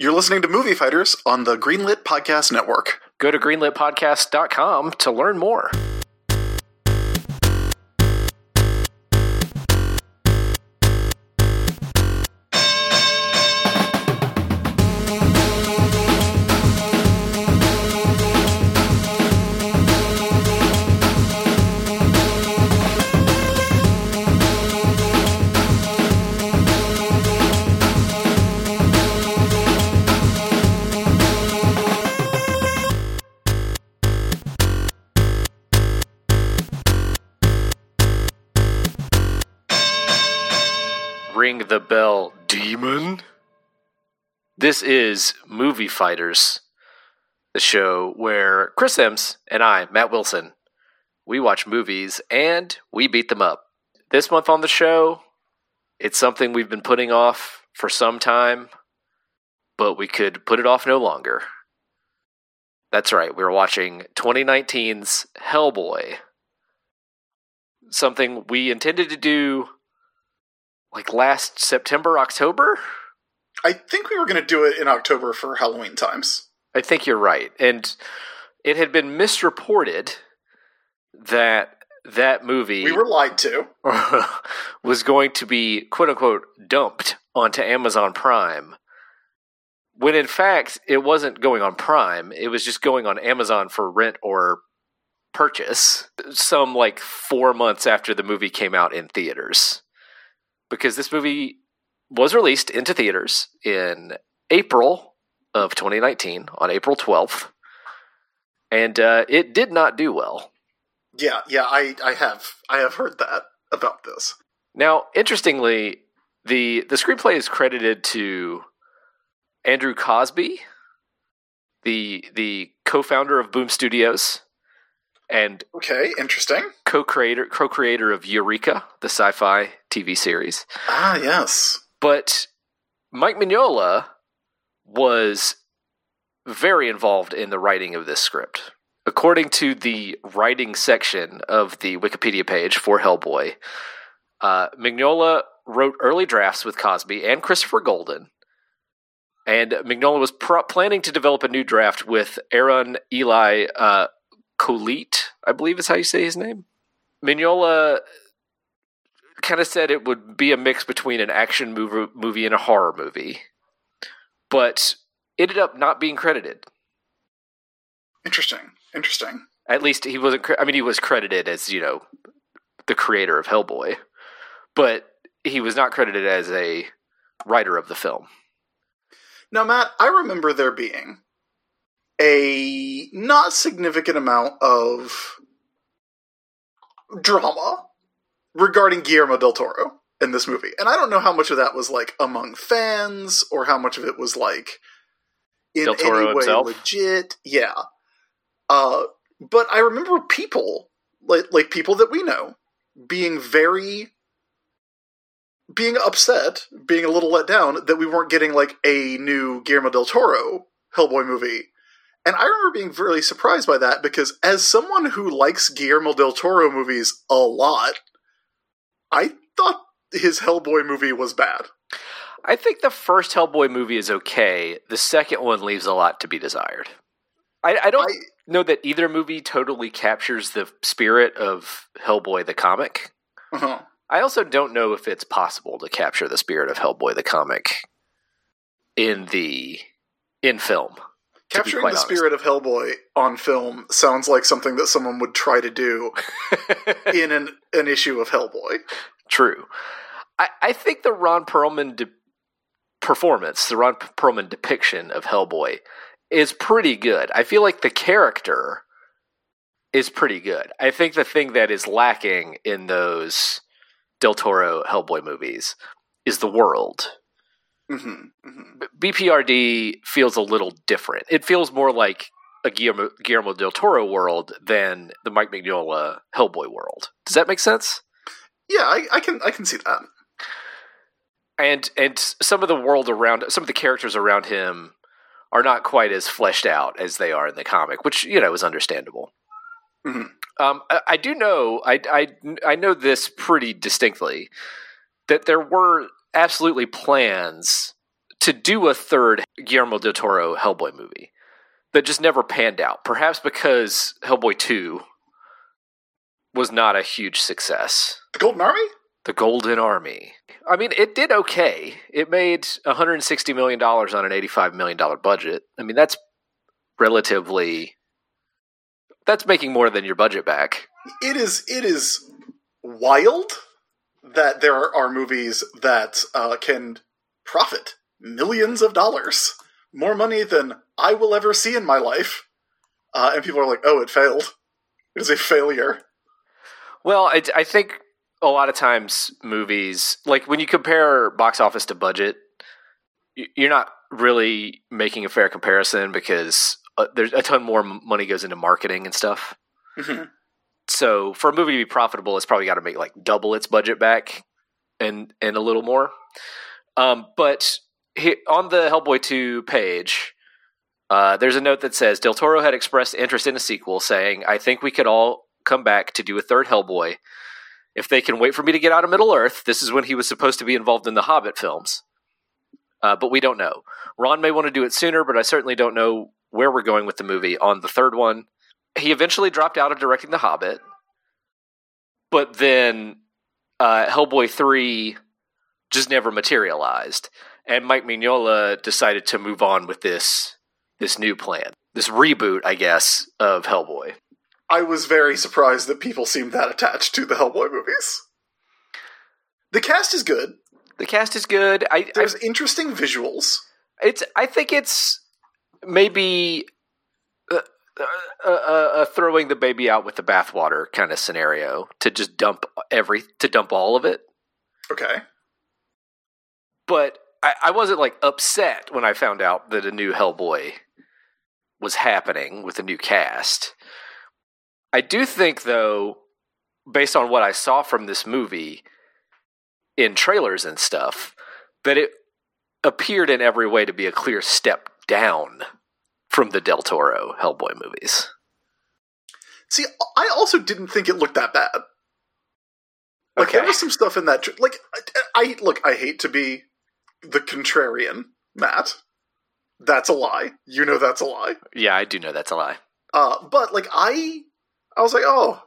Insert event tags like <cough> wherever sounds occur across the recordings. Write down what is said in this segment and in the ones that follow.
You're listening to Movie Fighters on the Greenlit Podcast Network. Go to greenlitpodcast.com to learn more. This is Movie Fighters, the show where Chris Sims and I, Matt Wilson, we watch movies and we beat them up. This month on the show, it's something we've been putting off for some time, but we could put it off no longer. That's right, we're watching 2019's Hellboy. Something we intended to do like last September, October? I think we were going to do it in October for Halloween times. I think you're right. And it had been misreported that that movie We were lied to. <laughs> was going to be quote unquote dumped onto Amazon Prime. When in fact it wasn't going on Prime, it was just going on Amazon for rent or purchase some like 4 months after the movie came out in theaters. Because this movie was released into theaters in April of 2019 on April 12th. And uh, it did not do well. Yeah, yeah, I, I have I have heard that about this. Now, interestingly, the the screenplay is credited to Andrew Cosby, the the co-founder of Boom Studios and Okay, interesting. co-creator co-creator of Eureka, the sci-fi TV series. Ah, yes. But Mike Mignola was very involved in the writing of this script. According to the writing section of the Wikipedia page for Hellboy, uh, Mignola wrote early drafts with Cosby and Christopher Golden. And Mignola was pr- planning to develop a new draft with Aaron Eli uh, Coleite, I believe is how you say his name. Mignola kind of said it would be a mix between an action movie, movie and a horror movie, but ended up not being credited. Interesting. Interesting. At least he wasn't. I mean, he was credited as you know the creator of Hellboy, but he was not credited as a writer of the film. Now, Matt, I remember there being a not significant amount of drama regarding Guillermo del Toro in this movie. And I don't know how much of that was like among fans or how much of it was like in Del Toro any way himself? legit. Yeah. Uh but I remember people like like people that we know being very being upset, being a little let down that we weren't getting like a new Guillermo del Toro Hellboy movie. And I remember being really surprised by that because as someone who likes Guillermo del Toro movies a lot, I thought his Hellboy movie was bad. I think the first Hellboy movie is okay. The second one leaves a lot to be desired. I, I don't I- know that either movie totally captures the spirit of Hellboy the comic. Uh-huh. I also don't know if it's possible to capture the spirit of Hellboy the comic in the in film. Capturing the honest. spirit of Hellboy on film sounds like something that someone would try to do <laughs> in an, an issue of Hellboy. True. I, I think the Ron Perlman de- performance, the Ron Perlman depiction of Hellboy, is pretty good. I feel like the character is pretty good. I think the thing that is lacking in those Del Toro Hellboy movies is the world. Hmm hmm BPRD feels a little different. It feels more like a Guillermo, Guillermo del Toro world than the Mike Mignola Hellboy world. Does that make sense? Yeah, I, I can I can see that. and and some of the world around some of the characters around him are not quite as fleshed out as they are in the comic, which you know is understandable. Mhm. Um, I, I do know I, I I know this pretty distinctly that there were absolutely plans to do a third Guillermo del Toro Hellboy movie that just never panned out. Perhaps because Hellboy 2 was not a huge success. The Golden Army? The Golden Army. I mean, it did okay. It made $160 million on an $85 million budget. I mean, that's relatively. That's making more than your budget back. It is. It is wild that there are movies that uh, can profit millions of dollars, more money than I will ever see in my life, uh, and people are like, "Oh, it failed. It is a failure." Well, I, I think a lot of times movies, like when you compare box office to budget, you're not really making a fair comparison because uh, there's a ton more money goes into marketing and stuff. Mm-hmm. So for a movie to be profitable, it's probably got to make like double its budget back and and a little more. Um, but he, on the Hellboy two page, uh, there's a note that says Del Toro had expressed interest in a sequel, saying, "I think we could all come back to do a third Hellboy." If they can wait for me to get out of Middle Earth, this is when he was supposed to be involved in the Hobbit films. Uh, but we don't know. Ron may want to do it sooner, but I certainly don't know where we're going with the movie on the third one. He eventually dropped out of directing The Hobbit, but then uh, Hellboy 3 just never materialized. And Mike Mignola decided to move on with this this new plan, this reboot, I guess, of Hellboy. I was very surprised that people seemed that attached to the Hellboy movies. The cast is good. The cast is good. I, There's I, interesting visuals. It's. I think it's maybe uh, uh, throwing the baby out with the bathwater kind of scenario to just dump every to dump all of it. Okay. But I, I wasn't like upset when I found out that a new Hellboy was happening with a new cast. I do think, though, based on what I saw from this movie in trailers and stuff, that it appeared in every way to be a clear step down from the Del Toro Hellboy movies. See, I also didn't think it looked that bad. Like okay. there was some stuff in that. Like I, I look, I hate to be the contrarian, Matt. That's a lie. You know that's a lie. Yeah, I do know that's a lie. Uh, but like I I was like, oh,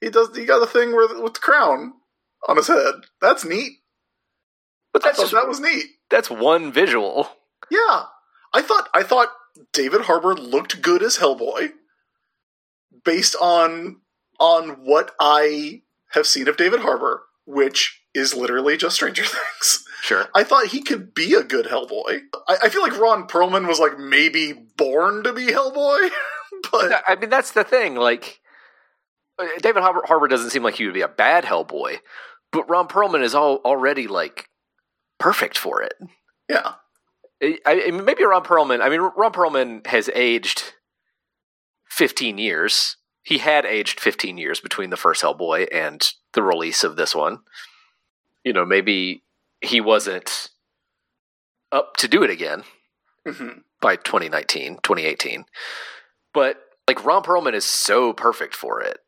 he does. He got a thing with with the crown on his head. That's neat. But that's just, that was neat. That's one visual. Yeah, I thought I thought David Harbour looked good as Hellboy, based on on what I have seen of David Harbour, which is literally just Stranger <laughs> Things. Sure. I thought he could be a good Hellboy. I, I feel like Ron Perlman was like maybe born to be Hellboy, <laughs> but I mean that's the thing. Like uh, David Harbour doesn't seem like he would be a bad Hellboy, but Ron Perlman is all, already like perfect for it. Yeah. I, I maybe Ron Perlman. I mean, Ron Perlman has aged fifteen years. He had aged fifteen years between the first Hellboy and the release of this one. You know, maybe he wasn't up to do it again mm-hmm. by 2019, 2018. But like Ron Perlman is so perfect for it.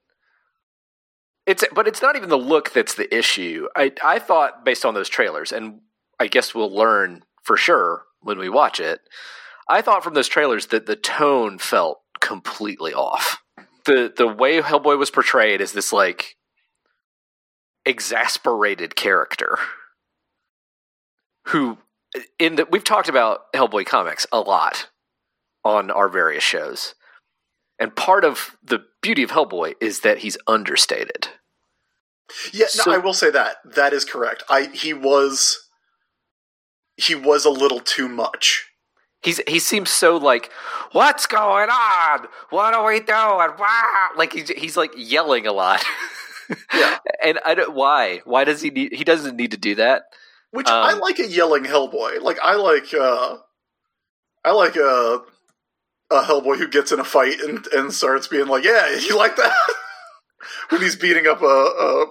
It's but it's not even the look that's the issue. I I thought based on those trailers, and I guess we'll learn for sure when we watch it. I thought from those trailers that the tone felt completely off. The the way Hellboy was portrayed is this like exasperated character who in the we've talked about Hellboy comics a lot on our various shows. And part of the beauty of Hellboy is that he's understated. Yeah, so, no, I will say that that is correct. I he was he was a little too much. He's he seems so like, what's going on? What are we doing? Wow! Like he's he's like yelling a lot. <laughs> yeah, and I don't why why does he need? He doesn't need to do that. Which um, I like a yelling Hellboy. Like I like uh I like a a Hellboy who gets in a fight and and starts being like, yeah, you like that <laughs> when he's beating up a, a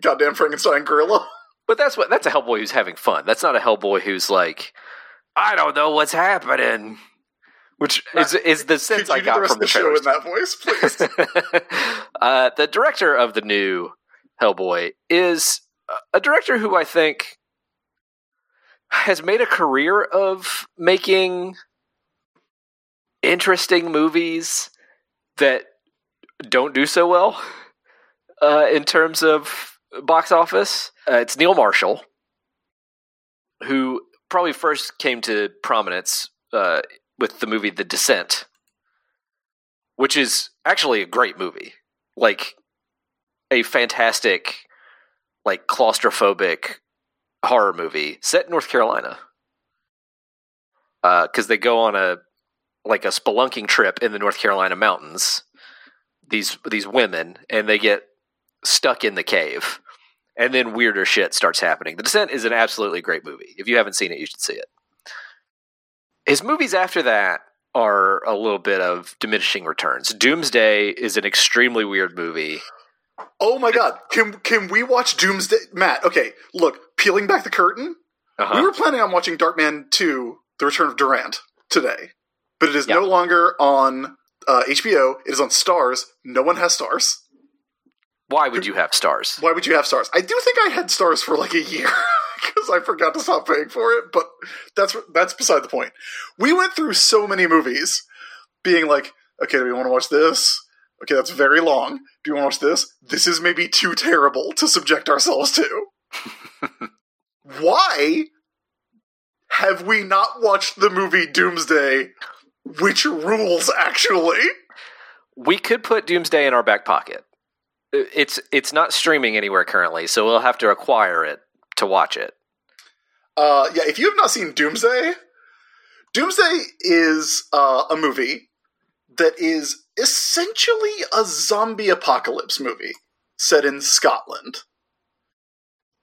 goddamn Frankenstein gorilla. <laughs> But that's what that's a Hellboy who's having fun. That's not a Hellboy who's like, I don't know what's happening. Which is is the sense I got the from the, the show in that voice, please. <laughs> uh, the director of the new Hellboy is a director who I think has made a career of making interesting movies that don't do so well uh, in terms of box office. Uh, it's Neil Marshall, who probably first came to prominence uh, with the movie The Descent, which is actually a great movie. Like a fantastic, like claustrophobic horror movie set in North Carolina. Because uh, they go on a like a spelunking trip in the North Carolina mountains. These these women and they get stuck in the cave, and then weirder shit starts happening. The Descent is an absolutely great movie. If you haven't seen it, you should see it. His movies after that are a little bit of diminishing returns. Doomsday is an extremely weird movie. Oh my god! Can can we watch Doomsday, Matt? Okay, look, peeling back the curtain. Uh-huh. We were planning on watching Darkman Two: The Return of Durant today but it is no longer on uh, HBO. It is on Starz. No one has Starz. Why would you have Starz? Why would you have Starz? I do think I had Starz for like a year <laughs> because I forgot to stop paying for it. But that's that's beside the point. We went through so many movies, being like, okay, do we want to watch this? Okay, that's very long. Do you want to watch this? This is maybe too terrible to subject ourselves to. <laughs> Why have we not watched the movie Doomsday which rules actually. We could put Doomsday in our back pocket. It's it's not streaming anywhere currently, so we'll have to acquire it to watch it. Uh, yeah, if you have not seen Doomsday, Doomsday is uh, a movie that is essentially a zombie apocalypse movie set in Scotland.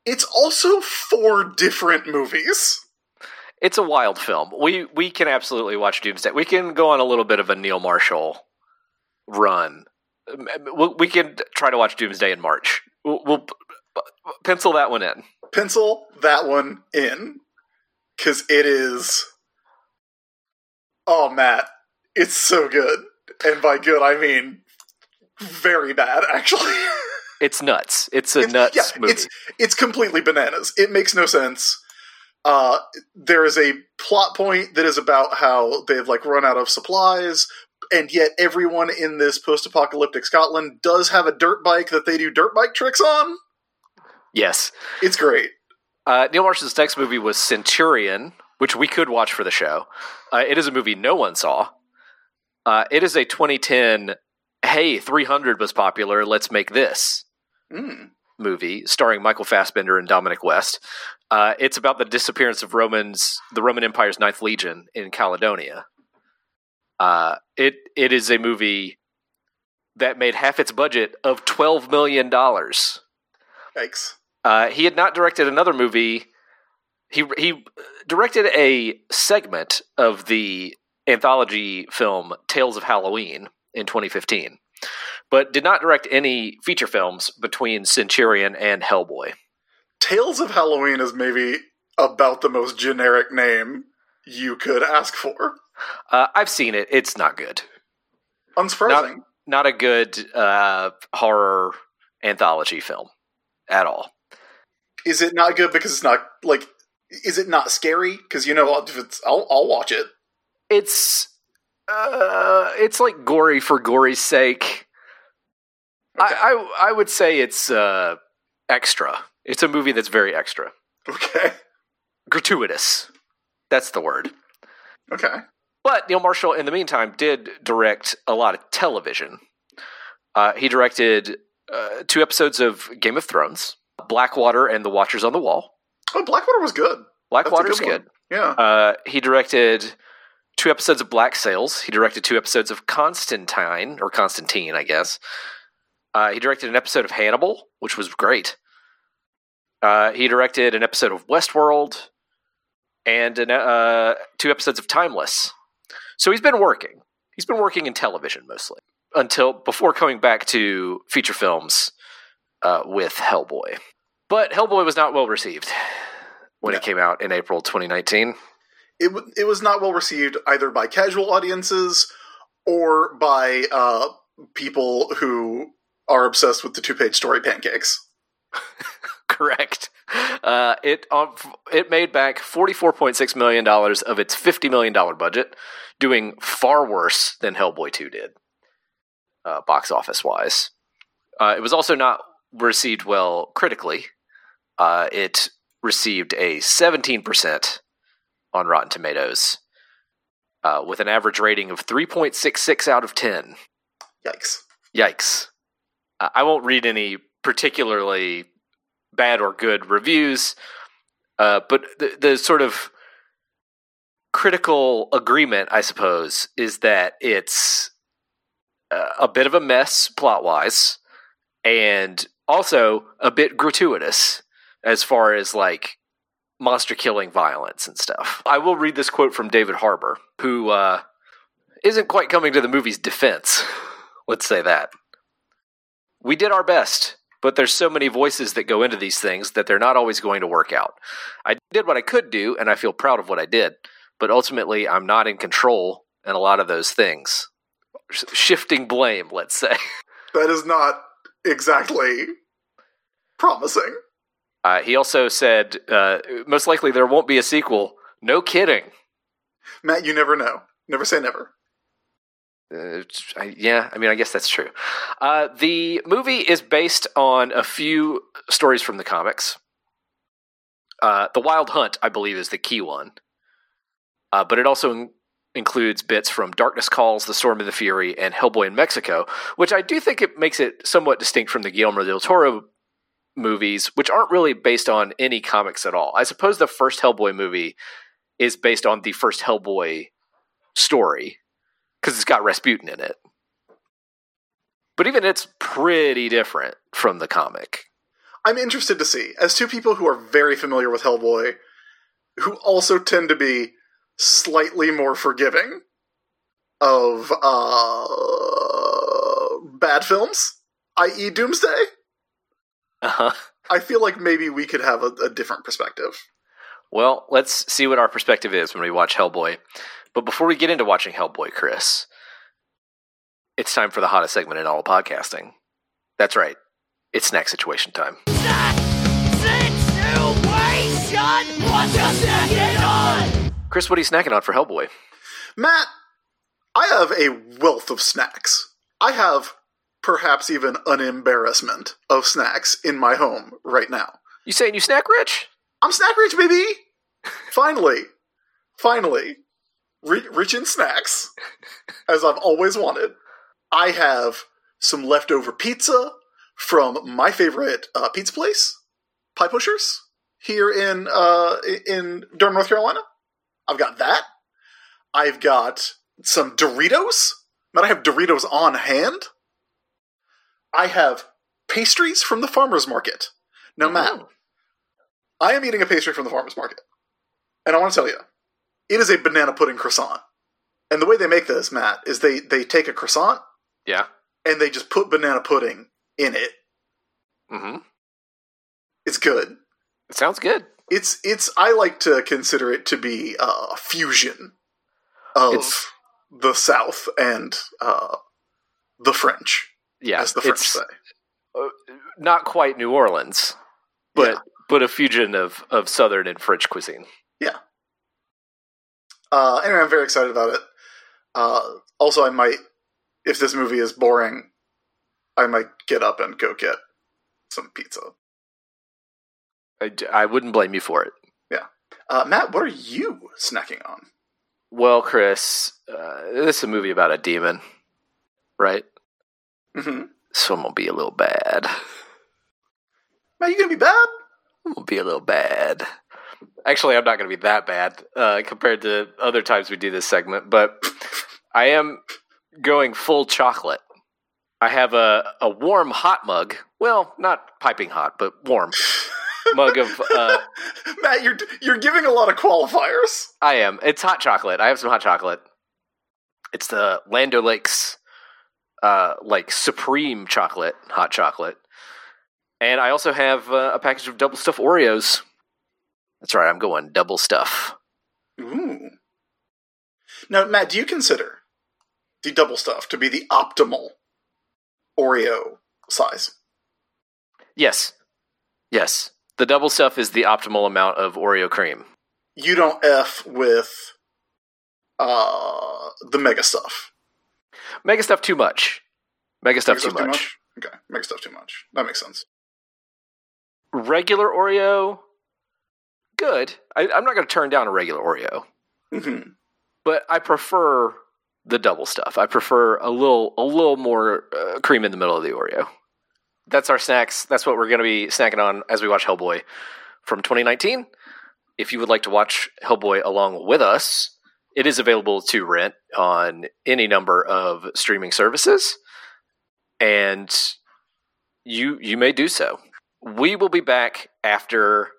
It's also four different movies it's a wild film. We we can absolutely watch Doomsday. We can go on a little bit of a Neil Marshall run. We can try to watch Doomsday in March. We'll, we'll pencil that one in. Pencil that one in because it is. Oh, Matt, it's so good, and by good I mean very bad, actually. <laughs> it's nuts. It's a it's, nuts yeah, movie. It's it's completely bananas. It makes no sense uh, there is a plot point that is about how they've like run out of supplies, and yet everyone in this post-apocalyptic Scotland does have a dirt bike that they do dirt bike tricks on. Yes, it's great. Uh, Neil Marshall's next movie was Centurion, which we could watch for the show. Uh, it is a movie no one saw. Uh, it is a 2010. Hey, 300 was popular. Let's make this. Mm movie starring Michael Fassbender and Dominic West. Uh, it's about the disappearance of Romans, the Roman Empire's Ninth Legion in Caledonia. Uh, it it is a movie that made half its budget of twelve million dollars. Thanks. Uh, he had not directed another movie. He he directed a segment of the anthology film Tales of Halloween in 2015 but did not direct any feature films between Centurion and Hellboy. Tales of Halloween is maybe about the most generic name you could ask for. Uh, I've seen it. It's not good. Unsurprising. Not, not a good uh, horror anthology film at all. Is it not good because it's not like? Is it not scary? Because you know, if it's, I'll, I'll watch it. It's uh, it's like gory for gory's sake. Okay. I, I, I would say it's uh, extra. It's a movie that's very extra. Okay. Gratuitous. That's the word. Okay. But Neil Marshall, in the meantime, did direct a lot of television. Uh, he directed uh, two episodes of Game of Thrones, Blackwater and The Watchers on the Wall. Oh, Blackwater was good. Blackwater's good. good. Yeah. Uh, he directed two episodes of Black Sails. He directed two episodes of Constantine, or Constantine, I guess. Uh, he directed an episode of Hannibal, which was great. Uh, he directed an episode of Westworld and an, uh, two episodes of Timeless. So he's been working. He's been working in television mostly until before coming back to feature films uh, with Hellboy. But Hellboy was not well received when it came out in April 2019. It, w- it was not well received either by casual audiences or by uh, people who are obsessed with the two page story pancakes. <laughs> <laughs> Correct. Uh, it um, it made back forty four point six million dollars of its fifty million dollar budget, doing far worse than Hellboy two did, uh, box office wise. Uh, it was also not received well critically. Uh, it received a seventeen percent on Rotten Tomatoes, uh, with an average rating of three point six six out of ten. Yikes. Yikes! Uh, I won't read any particularly bad or good reviews, uh, but the, the sort of critical agreement, I suppose, is that it's uh, a bit of a mess plot wise, and also a bit gratuitous as far as like monster killing violence and stuff. I will read this quote from David Harbour, who uh, isn't quite coming to the movie's defense. <laughs> Let's say that. We did our best but there's so many voices that go into these things that they're not always going to work out. I did what I could do, and I feel proud of what I did, but ultimately, I'm not in control in a lot of those things. Shifting blame, let's say. <laughs> That is not exactly promising. Uh, he also said, uh, most likely there won't be a sequel. No kidding. Matt, you never know. Never say never. Uh, I, yeah, I mean, I guess that's true. Uh, the movie is based on a few stories from the comics. Uh, the Wild Hunt, I believe, is the key one, uh, but it also in- includes bits from Darkness Calls, The Storm of the Fury, and Hellboy in Mexico, which I do think it makes it somewhat distinct from the Guillermo del Toro movies, which aren't really based on any comics at all. I suppose the first Hellboy movie is based on the first Hellboy story because it's got Rasputin in it. But even it's pretty different from the comic. I'm interested to see, as two people who are very familiar with Hellboy, who also tend to be slightly more forgiving of uh, bad films, i.e., Doomsday. Uh-huh. I feel like maybe we could have a, a different perspective. Well, let's see what our perspective is when we watch Hellboy. But before we get into watching Hellboy, Chris, it's time for the hottest segment in all of podcasting. That's right. It's snack situation time. Chris, what are you snacking on for Hellboy? Matt, I have a wealth of snacks. I have perhaps even an embarrassment of snacks in my home right now. You saying you snack rich? I'm snack rich, baby! Finally. Finally. Ri- rich in snacks, as I've always wanted. I have some leftover pizza from my favorite uh, pizza place, Pie Pushers, here in uh, in Durham, North Carolina. I've got that. I've got some Doritos. But I have Doritos on hand. I have pastries from the farmers market. Now, Matt, I am eating a pastry from the farmers market, and I want to tell you, it is a banana pudding croissant. And the way they make this, Matt, is they they take a croissant Yeah. and they just put banana pudding in it. Mm-hmm. It's good. It sounds good. It's it's. I like to consider it to be a fusion of It's- the South and uh, the French, Yeah. as the French it's say. uh, not quite New Orleans, but Yeah. but a fusion of, of Southern and French cuisine. Uh, anyway, I'm very excited about it. Uh, also, I might, if this movie is boring, I might get up and go get some pizza. I, I wouldn't blame you for it. Yeah. Uh, Matt, what are you snacking on? Well, Chris, uh, this is a movie about a demon, right? Mm-hmm. So I'm gonna be a little bad. Matt, you gonna be bad? I'm gonna be a little bad. Actually, I'm not gonna be that bad uh, compared to other times we do this segment, but <laughs> I am going full chocolate. I have a, a warm hot mug. Well, not piping hot, but warm <laughs> mug of. Uh, Matt, you're you're giving a lot of qualifiers. I am. It's hot chocolate. I have some hot chocolate. It's the Land O'Lakes, uh, like supreme chocolate, hot chocolate, and I also have uh, a package of double stuff Oreos. That's right. I'm going double stuff. Ooh. Now, Matt, do you consider the double stuff to be the optimal Oreo size? Yes, yes. The double stuff is the optimal amount of Oreo cream. You don't f with uh the mega stuff. Mega stuff too much. Mega stuff, Mega too, much. Okay, mega stuff too much. That makes sense. Regular Oreo, good. I, I'm not going to turn down a regular Oreo, hmm but I prefer the double stuff. I prefer a little a little more uh, cream in the middle of the Oreo. That's our snacks. That's what we're going to be snacking on as we watch Hellboy from 2019. If you would like to watch Hellboy along with us, it is available to rent on any number of streaming services, and you you may do so. We will be back after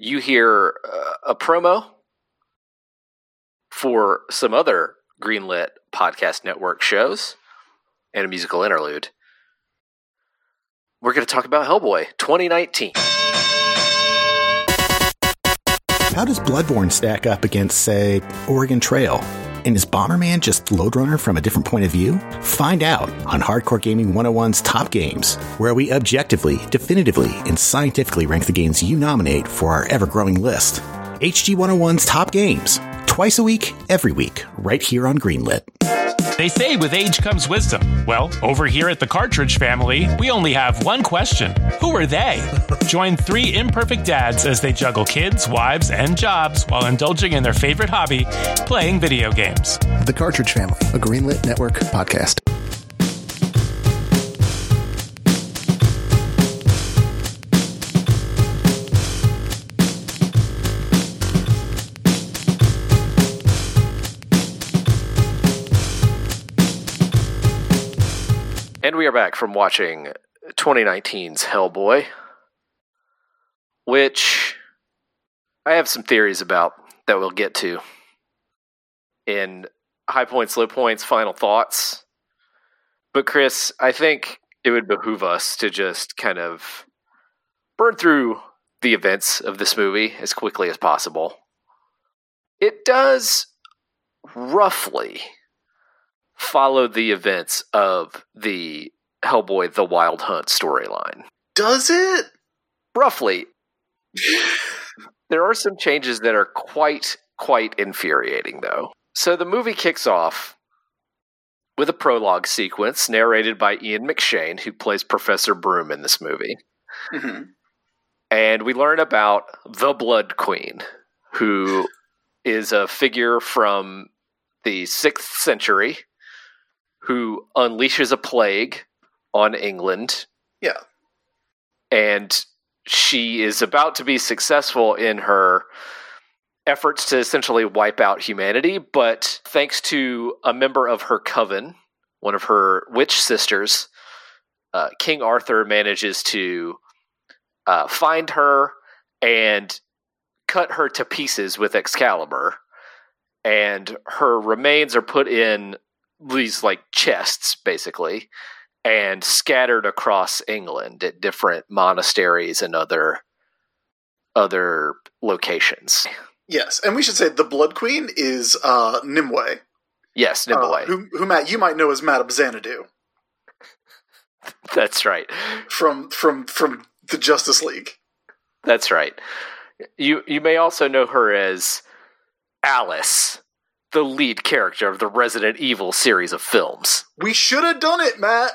you hear uh, a promo for some other Greenlit Podcast Network shows and a musical interlude. We're going to talk about Hellboy 2019. How does Bloodborne stack up against, say, Oregon Trail? And is Bomberman just Lode Runner from a different point of view? Find out on Hardcore Gaming 101's Top Games, where we objectively, definitively, and scientifically rank the games you nominate for our ever growing list. HG 101's Top Games, twice a week, every week, right here on Greenlit. They say with age comes wisdom. Well, over here at the Cartridge family, we only have one question Who are they? <laughs> Join three imperfect dads as they juggle kids, wives, and jobs while indulging in their favorite hobby, playing video games. The Cartridge Family, a Greenlit Network podcast. And we are back from watching 2019's Hellboy, which I have some theories about that we'll get to in high points, low points, final thoughts. But Chris, I think it would behoove us to just kind of burn through the events of this movie as quickly as possible. It does roughly follow the events of the Hellboy the Wild Hunt storyline. Does it? Roughly. there are some changes that are quite, quite infuriating, though. So the movie kicks off with a prologue sequence narrated by Ian McShane, who plays Professor Broom in this movie. hmm And we learn about the Blood Queen, who is a figure from the 6th century who unleashes a plague on England. Yeah. And she is about to be successful in her efforts to essentially wipe out humanity, but thanks to a member of her coven, one of her witch sisters, uh, King Arthur manages to uh, find her and cut her to pieces with Excalibur, and her remains are put in these like chests, basically, and scattered across England at different monasteries and other other locations. Yes, and we should say the Blood Queen is uh, Nimue, Yes, uh, Nimue. who, who Matt you might know as Madame Xanadu <laughs> That's right. from from from the Justice League. That's right. You you may also know her as Alice, the lead character of the Resident Evil series of films. We should have done it, Matt.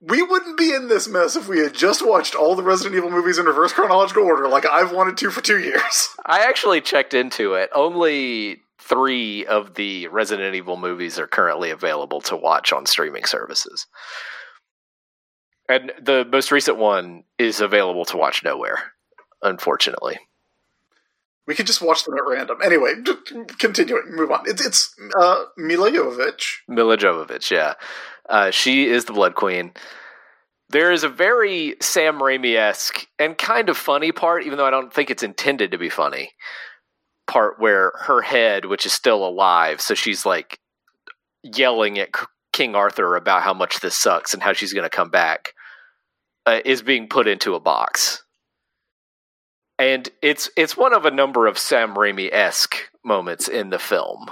We wouldn't be in this mess if we had just watched all the Resident Evil movies in reverse chronological order, like I've wanted to for two years. <laughs> I actually checked into it. Only three of the Resident Evil movies are currently available to watch on streaming services. And the most recent one is available to watch nowhere, unfortunately. We could just watch them at random. Anyway, continuing, move on. It's it's uh, Milla Jovovich. Milla Jovovich, yeah. Uh, she is the Blood Queen. There is a very Sam Raimi esque and kind of funny part, even though I don't think it's intended to be funny, part where her head, which is still alive, so she's like yelling at King Arthur about how much this sucks and how she's going to come back, uh, is being put into a box. And it's it's one of a number of Sam Raimi esque moments in the film.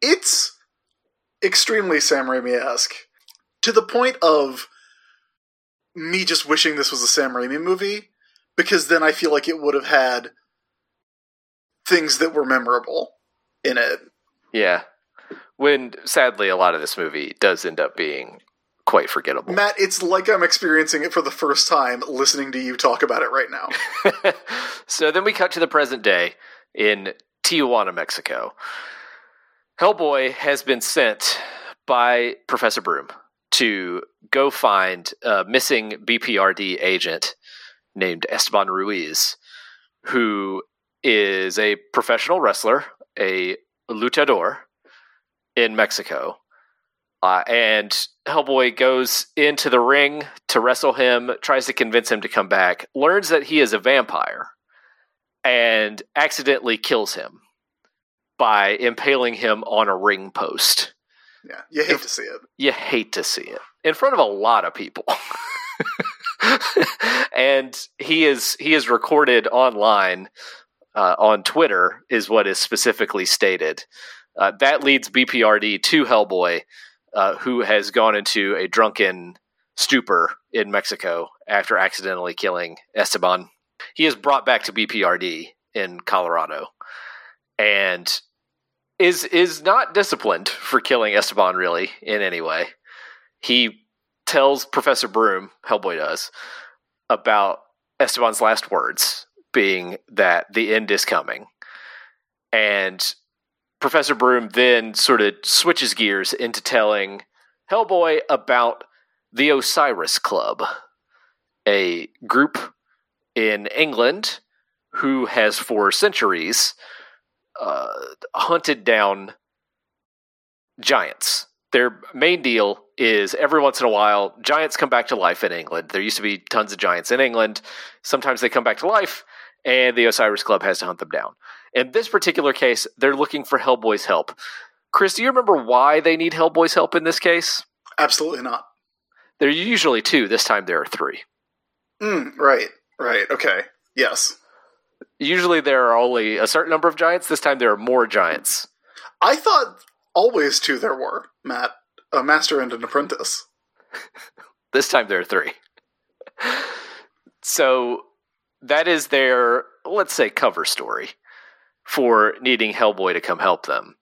It's extremely Sam Raimi esque to the point of me just wishing this was a Sam Raimi movie because then I feel like it would have had things that were memorable in it. Yeah. When sadly a lot of this movie does end up being quite forgettable. Matt, it's like I'm experiencing it for the first time listening to you talk about it right now. <laughs> so then we cut to the present day in Tijuana, Mexico. Hellboy has been sent by Professor Broom to go find a missing BPRD agent named Esteban Ruiz, who is a professional wrestler, a luchador in Mexico. Uh, and Hellboy goes into the ring to wrestle him, tries to convince him to come back, learns that he is a vampire, and accidentally kills him by impaling him on a ring post. Yeah, you hate to see it. You hate to see it in front of a lot of people. <laughs> and he is he is recorded online uh, on Twitter is what is specifically stated. Uh, that leads BPRD to Hellboy, uh, who has gone into a drunken stupor in Mexico after accidentally killing Esteban. He is brought back to BPRD in Colorado, and is is not disciplined for killing Esteban really in any way. He tells Professor Broom, Hellboy does, about Esteban's last words being that the end is coming. And Professor Broom then sort of switches gears into telling Hellboy about the Osiris Club, a group in England who has for centuries uh, hunted down giants. Their main deal is every once in a while, giants come back to life in England. There used to be tons of giants in England. Sometimes they come back to life, and the Osiris Club has to hunt them down. In this particular case, they're looking for Hellboy's help. Chris, do you remember why they need Hellboy's help in this case? Absolutely not. There are usually two. This time there are three. Mm, right, right, okay. Yes. Usually there are only a certain number of giants. This time there are more giants. I thought always two there were, Matt. A master and an apprentice. <laughs> this time there are three. so that is their, let's say, cover story for needing Hellboy to come help them.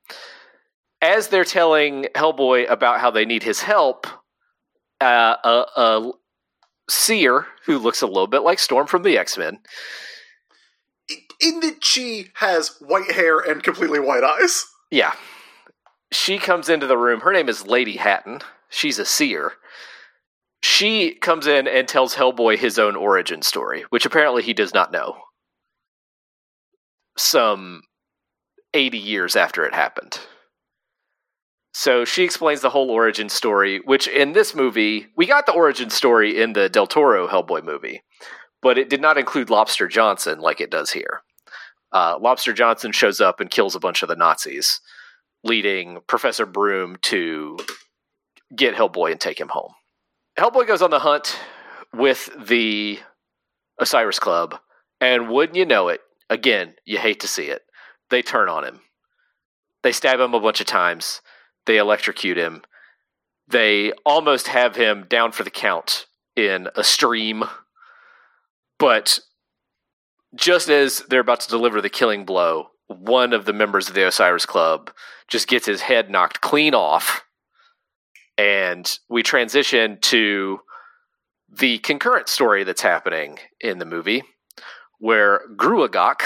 As they're telling Hellboy about how they need his help, uh, a, a seer who looks a little bit like Storm from the X Men. In that she has white hair and completely white eyes. Yeah. She comes into the room. Her name is Lady Hatton. She's a seer. She comes in and tells Hellboy his own origin story, which apparently he does not know. Some 80 years after it happened. So she explains the whole origin story, which in this movie, we got the origin story in the Del Toro Hellboy movie, but it did not include Lobster Johnson like it does here. Uh, Lobster Johnson shows up and kills a bunch of the Nazis, leading Professor Broom to get Hellboy and take him home. Hellboy goes on the hunt with the Osiris Club, and wouldn't you know it, again, you hate to see it, they turn on him. They stab him a bunch of times. They electrocute him. They almost have him down for the count in a stream. But just as they're about to deliver the killing blow, one of the members of the Osiris Club just gets his head knocked clean off. And we transition to the concurrent story that's happening in the movie, where Gruagach,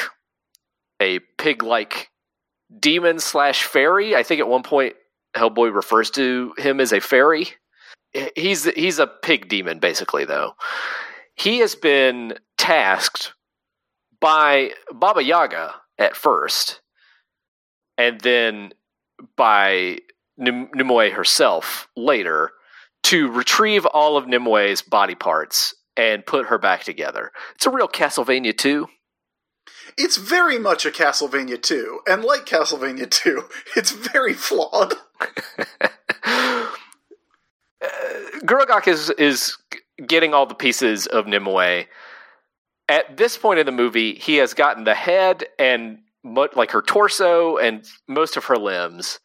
a pig like demon slash fairy, I think at one point Hellboy refers to him as a fairy. He's he's a pig demon, basically, though. He has been tasked by Baba Yaga at first, and then by Nimue herself later to retrieve all of Nimue's body parts and put her back together. It's a real Castlevania 2. It's very much a Castlevania 2, and like Castlevania 2, <laughs> it's very flawed. <laughs> uh, is is getting all the pieces of Nimue. At this point in the movie, he has gotten the head and like her torso and most of her limbs.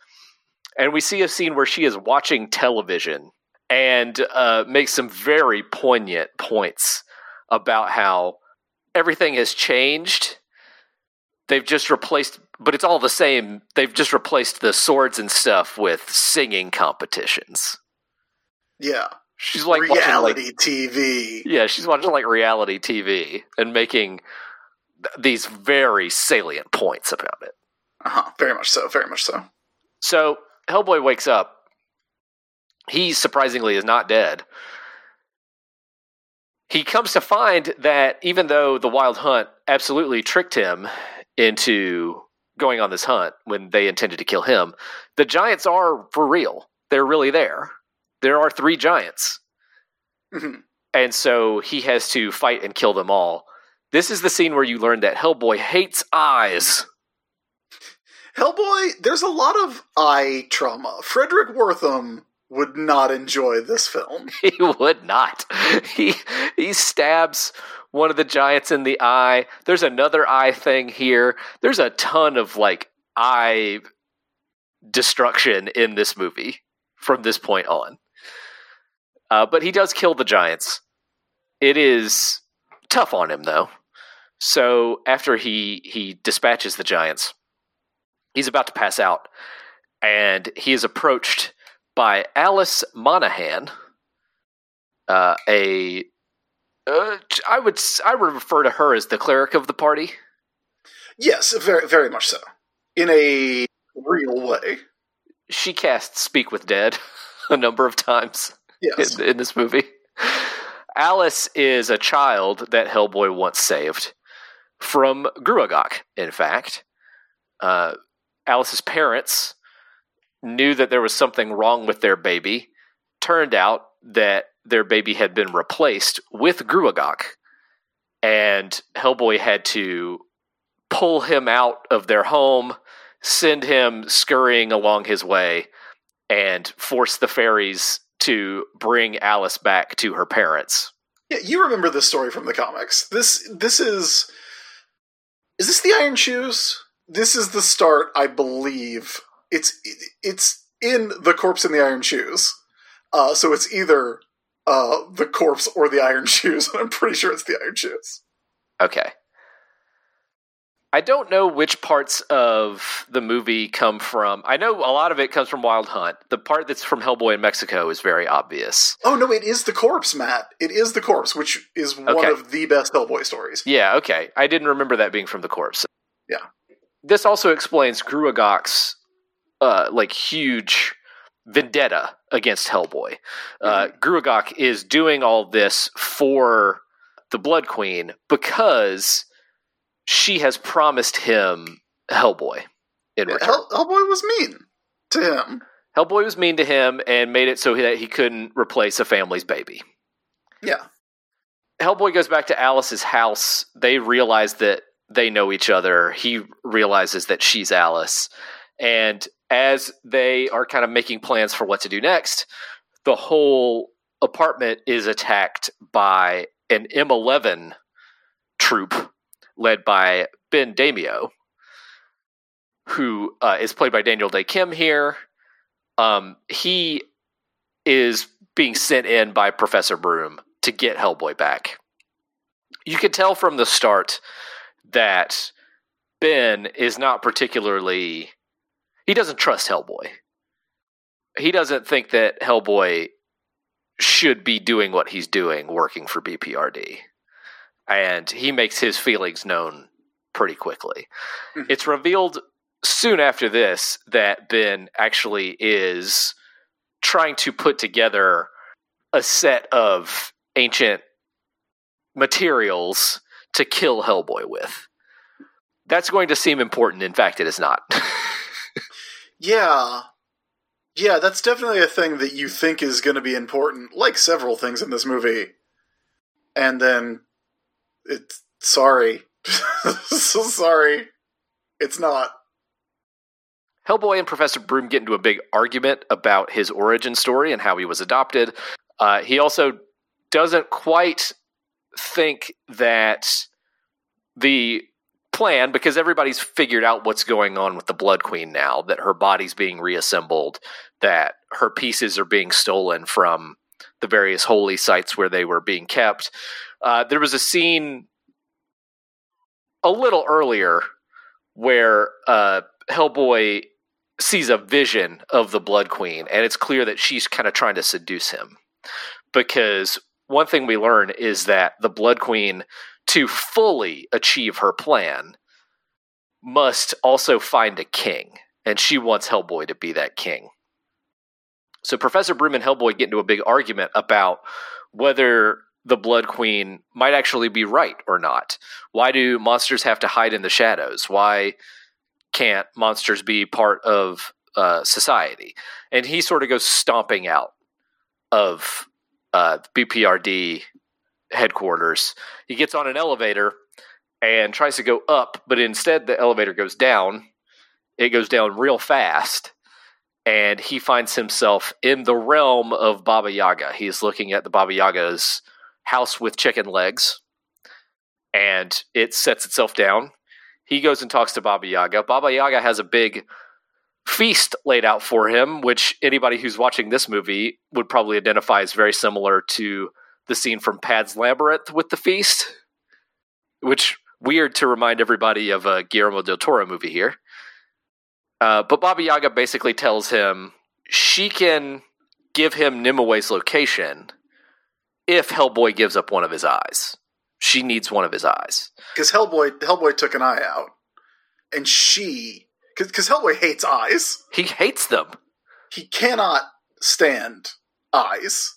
And we see a scene where she is watching television and uh, makes some very poignant points about how everything has changed. They've just replaced, but it's all the same. They've just replaced the swords and stuff with singing competitions. Yeah. She's like watching, like- reality TV. yeah, she's watching like reality TV and making th- these very salient points about it. Uh-huh. Very much so. Very much so. So Hellboy wakes up. He surprisingly is not dead. He comes to find that even though the Wild Hunt absolutely tricked him into going on this hunt when they intended to kill him, the giants are for real. They're really there. There are three giants. Mhm. And so he has to fight and kill them all. This is the scene where you learn that Hellboy hates eyes. Hellboy, there's a lot of eye trauma. Fredric Wertham would not enjoy this film. <laughs> He would not. He he stabs one of the giants in the eye. There's another eye thing here. There's a ton of like eye destruction in this movie from this point on. Uh, but he does kill the giants. It is tough on him though. So after he he dispatches the giants, he's about to pass out, and he is approached by Alice Monahan, uh, a uh, I would I would refer to her as the cleric of the party. Yes, very very much so. In a real way. She casts Speak with Dead <laughs> a number of times Yes. in, in this movie. Alice is a child that Hellboy once saved from Gruagach, in fact. Uh, Alice's parents knew that there was something wrong with their baby. Turned out that their baby had been replaced with Gruagach, and Hellboy had to pull him out of their home, send him scurrying along his way, and force the fairies to bring Alice back to her parents. Yeah, you remember this story from the comics. This this is is this the Iron Shoes? This is the start, I believe. It's it's in the corpse in the Iron Shoes. Uh, so it's either uh, the corpse or the Iron <laughs> Shoes, and I'm pretty sure it's the Iron Shoes. Okay. I don't know which parts of the movie come from. I know a lot of it comes from Wild Hunt. The part that's from Hellboy in Mexico is very obvious. Oh no, it is the corpse, Matt. It is the corpse, which is one Okay. of the best Hellboy stories. Yeah, okay. I didn't remember that being from the corpse. Yeah. This also explains Gruagach's uh, like huge vendetta against Hellboy. Uh, Gruagach is doing all this for the Blood Queen because she has promised him Hellboy in return. Hell, Hellboy was mean to him. Hellboy was mean to him and made it so that he couldn't replace a family's baby. Yeah. Hellboy goes back to Alice's house. They realize that they know each other. He realizes that she's Alice. And as they are kind of making plans for what to do next, the whole apartment is attacked by an M11 troop led by Ben Daimio, who uh, is played by Daniel Dae Kim here. Um, he is being sent in by Professor Broom to get Hellboy back. You can tell from the start that Ben is not particularly. He doesn't trust Hellboy. He doesn't think that Hellboy should be doing what he's doing working for BPRD. And he makes his feelings known pretty quickly. Mhm. It's revealed soon after this that Ben actually is trying to put together a set of ancient materials to kill Hellboy with. That's going to seem important. In fact, it is not. <laughs> Yeah. Yeah, that's definitely a thing that you think is going to be important, like several things in this movie. And then it's sorry. <laughs> so sorry. It's not. Hellboy and Professor Broom get into a big argument about his origin story and how he was adopted. Uh, he also doesn't quite think that the plan, because everybody's figured out what's going on with the Blood Queen now, that her body's being reassembled, that her pieces are being stolen from the various holy sites where they were being kept. Uh, there was a scene a little earlier where uh, Hellboy sees a vision of the Blood Queen, and it's clear that she's kind of trying to seduce him. Because one thing we learn is that the Blood Queen, to fully achieve her plan, must also find a king, and she wants Hellboy to be that king. So Professor Broom and Hellboy get into a big argument about whether the Blood Queen might actually be right or not. Why do monsters have to hide in the shadows? Why can't monsters be part of uh, society? And he sort of goes stomping out of uh, BPRD headquarters. He gets on an elevator and tries to go up, but instead the elevator goes down. It goes down real fast, and he finds himself in the realm of Baba Yaga. He's looking at the Baba Yaga's house with chicken legs, and it sets itself down. He goes and talks to Baba Yaga. Baba Yaga has a big feast laid out for him, which anybody who's watching this movie would probably identify as very similar to the scene from Pan's Labyrinth with the feast, which weird to remind everybody of a Guillermo del Toro movie here. Uh, but Baba Yaga basically tells him she can give him Nimue's location if Hellboy gives up one of his eyes. She needs one of his eyes. Because Hellboy, Hellboy took an eye out, and she, because Hellboy hates eyes. He hates them. He cannot stand eyes.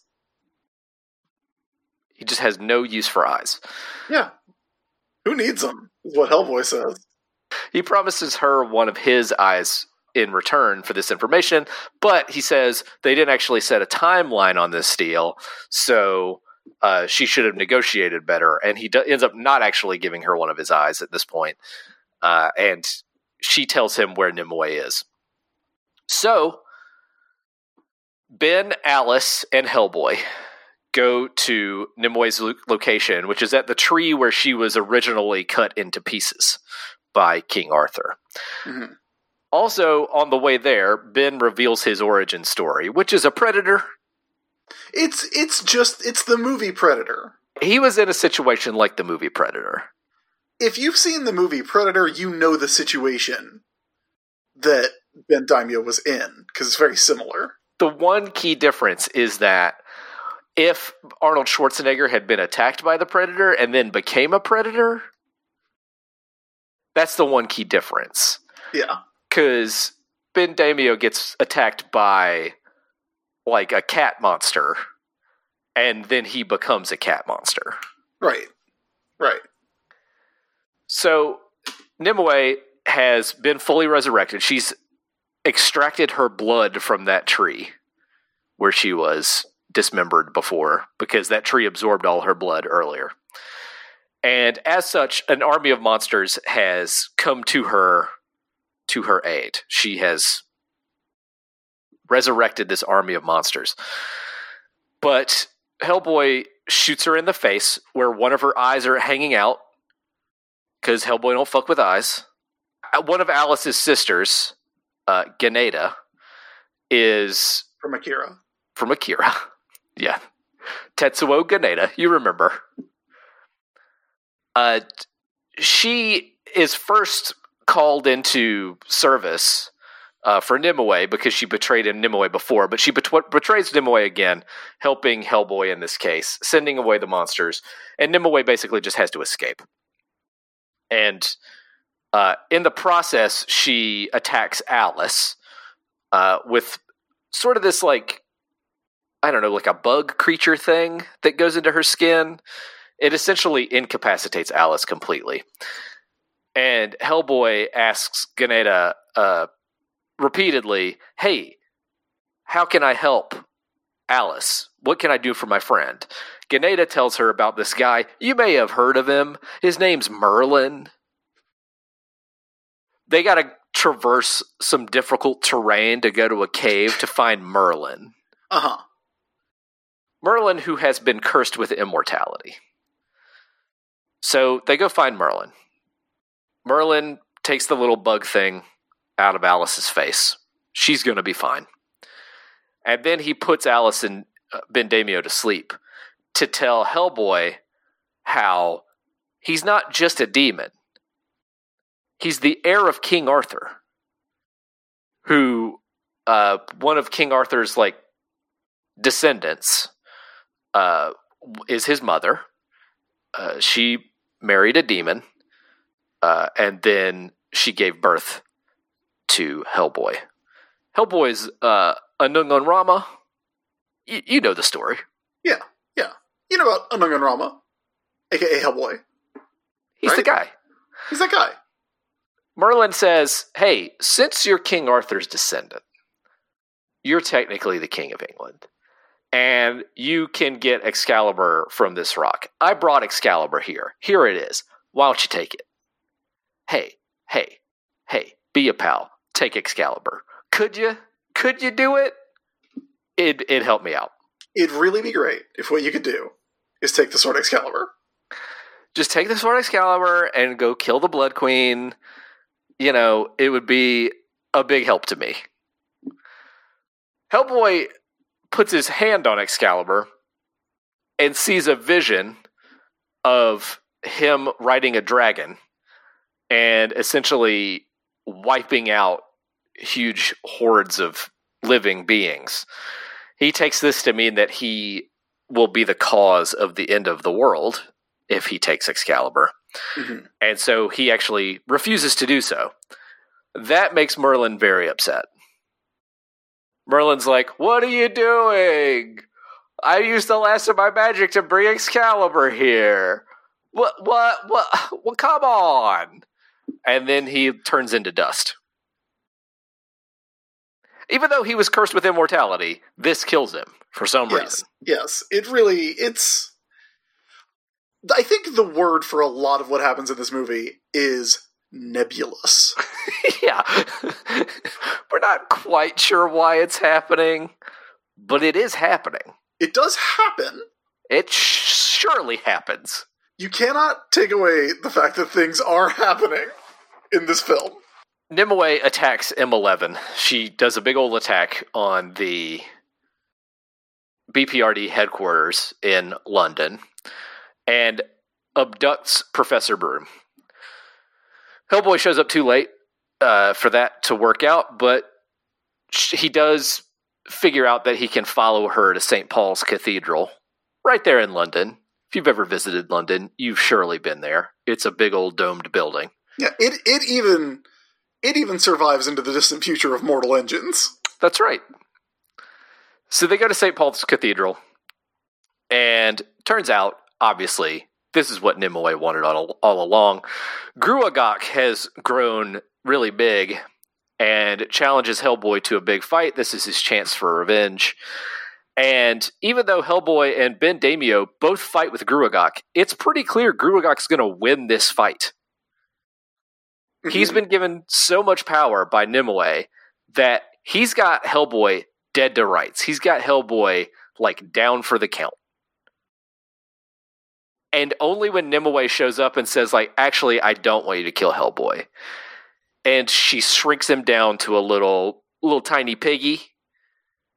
He just has no use for eyes. Yeah. Who needs them? Is what Hellboy says. He promises her one of his eyes in return for this information, but he says they didn't actually set a timeline on this deal, so uh, she should have negotiated better. And he do- ends up not actually giving her one of his eyes at this point. Uh, and she tells him where Nimue is. So Ben, Alice, and Hellboy go to Nimue's lo- location, which is at the tree where she was originally cut into pieces by King Arthur. Mhm. Also, on the way there, Ben reveals his origin story, which is a predator. It's it's just it's the movie Predator. He was in a situation like the movie Predator. If you've seen the movie Predator, you know the situation that Ben Daimio was in because it's very similar. The one key difference is that if Arnold Schwarzenegger had been attacked by the predator and then became a predator, that's the one key difference. Yeah. because Ben Daimio gets attacked by like a cat monster, and then he becomes a cat monster. Right. Right. So Nimue has been fully resurrected. She's extracted her blood from that tree where she was dismembered before because that tree absorbed all her blood earlier. And as such, an army of monsters has come to her to her aid. She has resurrected this army of monsters. But Hellboy shoots her in the face where one of her eyes are hanging out because Hellboy don't fuck with eyes. Uh, One of Alice's sisters, uh, Ganeida, is From Akira. from Akira. <laughs> yeah. Tetsuo Ganeda, you remember. Uh, she is first called into service uh, for Nimue because she betrayed him Nimue before, but she betw- betrays Nimue again, helping Hellboy in this case, sending away the monsters, and Nimue basically just has to escape. And uh, in the process, she attacks Alice uh, with sort of this like I don't know, like a bug creature thing that goes into her skin. It essentially incapacitates Alice completely. And Hellboy asks Ganeida uh, repeatedly, Hey, how can I help Alice? What can I do for my friend? Ganeida tells her about this guy. You may have heard of him. His name's Merlin. They got to traverse some difficult terrain to go to a cave to find Merlin. Uh huh. Merlin, who has been cursed with immortality. So they go find Merlin. Merlin takes the little bug thing out of Alice's face. She's going to be fine. And then he puts Alice and uh, Ben Daimio to sleep to tell Hellboy how he's not just a demon, He's the heir of King Arthur, who uh, one of King Arthur's like descendants uh, is his mother. Uh, she married a demon, uh, and then she gave birth to Hellboy. Hellboy's uh, Anung Un Rama. Y- you know the story. Yeah. You know about Anung Un Rama, aka Hellboy. He's the guy. He's that guy. Merlin says, Hey, since you're King Arthur's descendant, you're technically the King of England. And you can get Excalibur from this rock. I brought Excalibur here. Here it is. Why don't you take it? Hey, hey, hey, be a pal. Take Excalibur. Could you? Could you do it? It it helped me out. It'd really be great if what you could do is take the sword Excalibur. just take the sword Excalibur and go kill the Blood Queen. You know, it would be a big help to me. Hellboy puts his hand on Excalibur and sees a vision of him riding a dragon and essentially wiping out huge hordes of living beings. He takes this to mean that he will be the cause of the end of the world if he takes Excalibur. Mhm. And so he actually refuses to do so. That makes Merlin very upset. Merlin's like, What are you doing? I used the last of my magic to bring Excalibur here. What, what, what, <laughs> well, come on. And then he turns into dust. Even though he was cursed with immortality, this kills him for some Yes, reason. yes. It really, it's. I think the word for a lot of what happens in this movie is nebulous. <laughs> <laughs> yeah. We're not quite sure why it's happening, but it is happening. It does happen. It sh- surely happens. You cannot take away the fact that things are happening in this film. Nimue attacks M11. She does a big old attack on the BPRD headquarters in London and abducts Professor Broom. Hellboy shows up too late uh, for that to work out, but he does figure out that he can follow her to St. Paul's Cathedral, right there in London. If you've ever visited London, you've surely been there. It's a big old domed building. Yeah, it it even it even survives into the distant future of Mortal Engines. That's right. So they go to St. Paul's Cathedral, and turns out, obviously, this is what Nimue wanted all, all along. Gruagach has grown really big and challenges Hellboy to a big fight. This is his chance for revenge. And even though Hellboy and Ben Daimio both fight with Gruagach, it's pretty clear Gruagach's going to win this fight. He's been given so much power by Nimue that he's got Hellboy dead to rights. He's got Hellboy like down for the count. And only when Nimue shows up and says, like, actually, I don't want you to kill Hellboy. And she shrinks him down to a little little tiny piggy,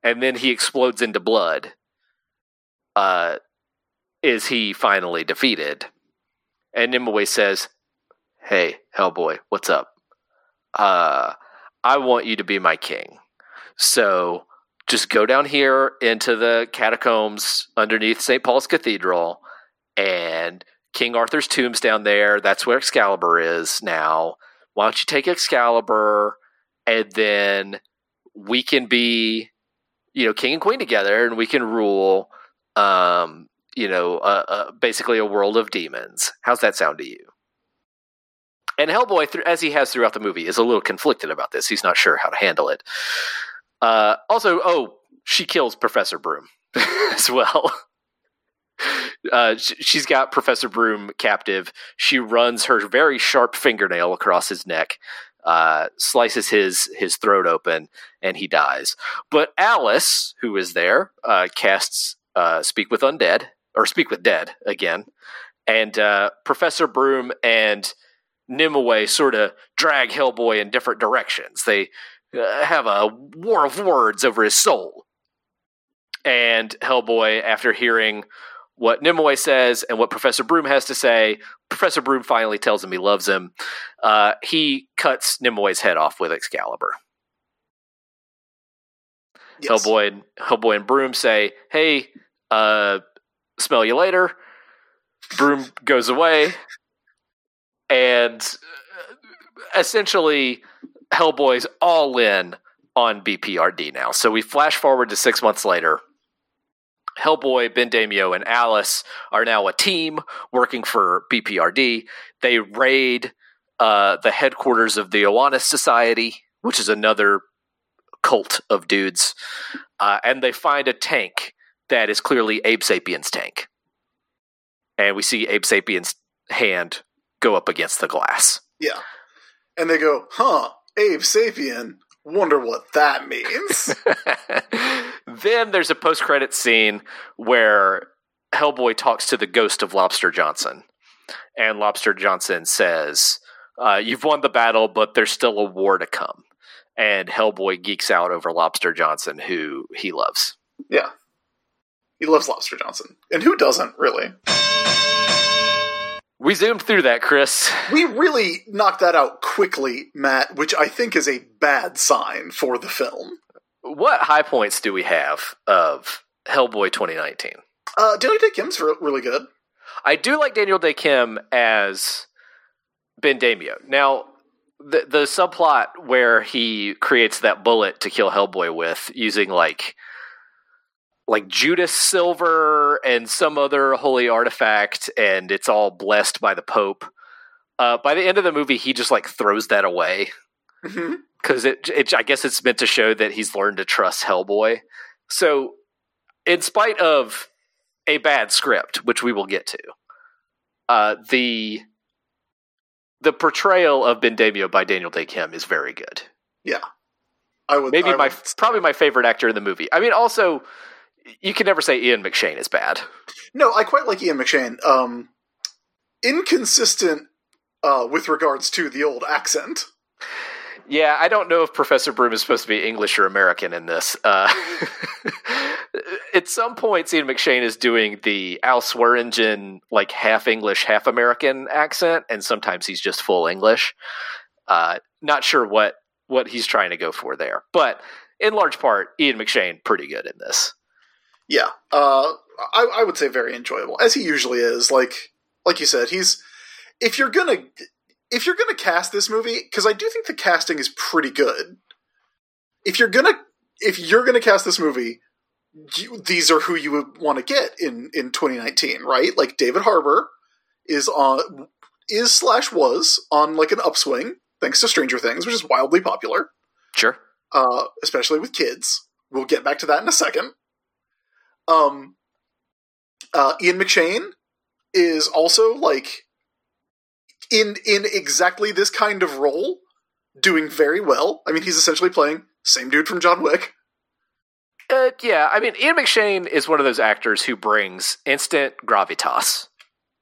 and then he explodes into blood. Uh is he finally defeated? And Nimue says, Hey, Hellboy, what's up? Uh I want you to be my king. So just go down here into the catacombs underneath St. Paul's Cathedral, and King Arthur's tomb's down there. That's where Excalibur is now. Why don't you take Excalibur, and then we can be, you know, king and queen together, and we can rule, um, you know, uh, uh, basically a world of demons. How's that sound to you? And Hellboy, thr- as he has throughout the movie, is a little conflicted about this. He's not sure how to handle it. Uh, also, oh, she kills Professor Broom <laughs> as well. Uh, she's got Professor Broom captive. She runs her very sharp fingernail across his neck, uh, slices his his throat open, and he dies. But Alice, who is there, uh, casts uh, Speak with Undead or Speak with Dead again, and uh, Professor Broom and Nimue sort of drag Hellboy in different directions. They uh, have a war of words over his soul. And Hellboy, after hearing what Nimue says and what Professor Broom has to say. Professor Broom finally tells him he loves him. Uh, he cuts Nimue's head off with Excalibur. Yes. Hellboy and Hellboy and Broom say, "Hey, uh, smell you later." Broom goes away, and uh, essentially, Hellboy's all in on BPRD now. So we flash forward to six months later. Hellboy, Ben Daimio, and Alice are now a team working for BPRD. They raid uh, the headquarters of the Oannes Society, which is another cult of dudes, uh, and they find a tank that is clearly Abe Sapien's tank. And we see Abe Sapien's hand go up against the glass. Yeah. And they go, huh, Abe Sapien, wonder what that means. <laughs> then there's a post credit scene where Hellboy talks to the ghost of Lobster Johnson. And Lobster Johnson says, uh, You've won the battle, but there's still a war to come. And Hellboy geeks out over Lobster Johnson, who he loves. yeah. He loves Lobster Johnson. And who doesn't, really? We zoomed through that, Chris. We really knocked that out quickly, Matt, which I think is a bad sign for the film. What high points do we have of Hellboy 2019? Uh, Daniel Dae Kim's re- really good. I do like Daniel Dae Kim as Ben Daimio. Now, the the subplot where he creates that bullet to kill Hellboy with using like like Judas silver and some other holy artifact, and it's all blessed by the Pope. Uh, by the end of the movie, he just like throws that away because it, it I guess it's meant to show that he's learned to trust Hellboy. So, in spite of a bad script, which we will get to, uh, the the portrayal of Ben Daimio by Daniel Dae Kim is very good. Yeah. I would Maybe I my would- probably my favorite actor in the movie. I mean, also you can never say Ian McShane is bad. No, I quite like Ian McShane. Um, inconsistent uh, with regards to the old accent. Yeah, I don't know if Professor Broom is supposed to be English or American in this. Uh, <laughs> at some points, Ian McShane is doing the Al Swearingen, like half English, half American accent, and sometimes he's just full English. Uh, not sure what what he's trying to go for there, but in large part, Ian McShane pretty good in this. Yeah, uh, I, I would say very enjoyable, as he usually is. Like, like you said, he's if you're gonna if you're gonna cast this movie, because I do think the casting is pretty good. If you're gonna if you're gonna cast this movie, you, these are who you would want to get in in 2019, right? Like David Harbour is on is slash was on like an upswing thanks to Stranger Things, which is wildly popular Sure. uh, especially with kids. We'll get back to that in a second. Um, uh, Ian McShane is also like in in exactly this kind of role, doing very well. I mean, he's essentially playing same dude from John Wick. Uh, yeah, I mean, Ian McShane is one of those actors who brings instant gravitas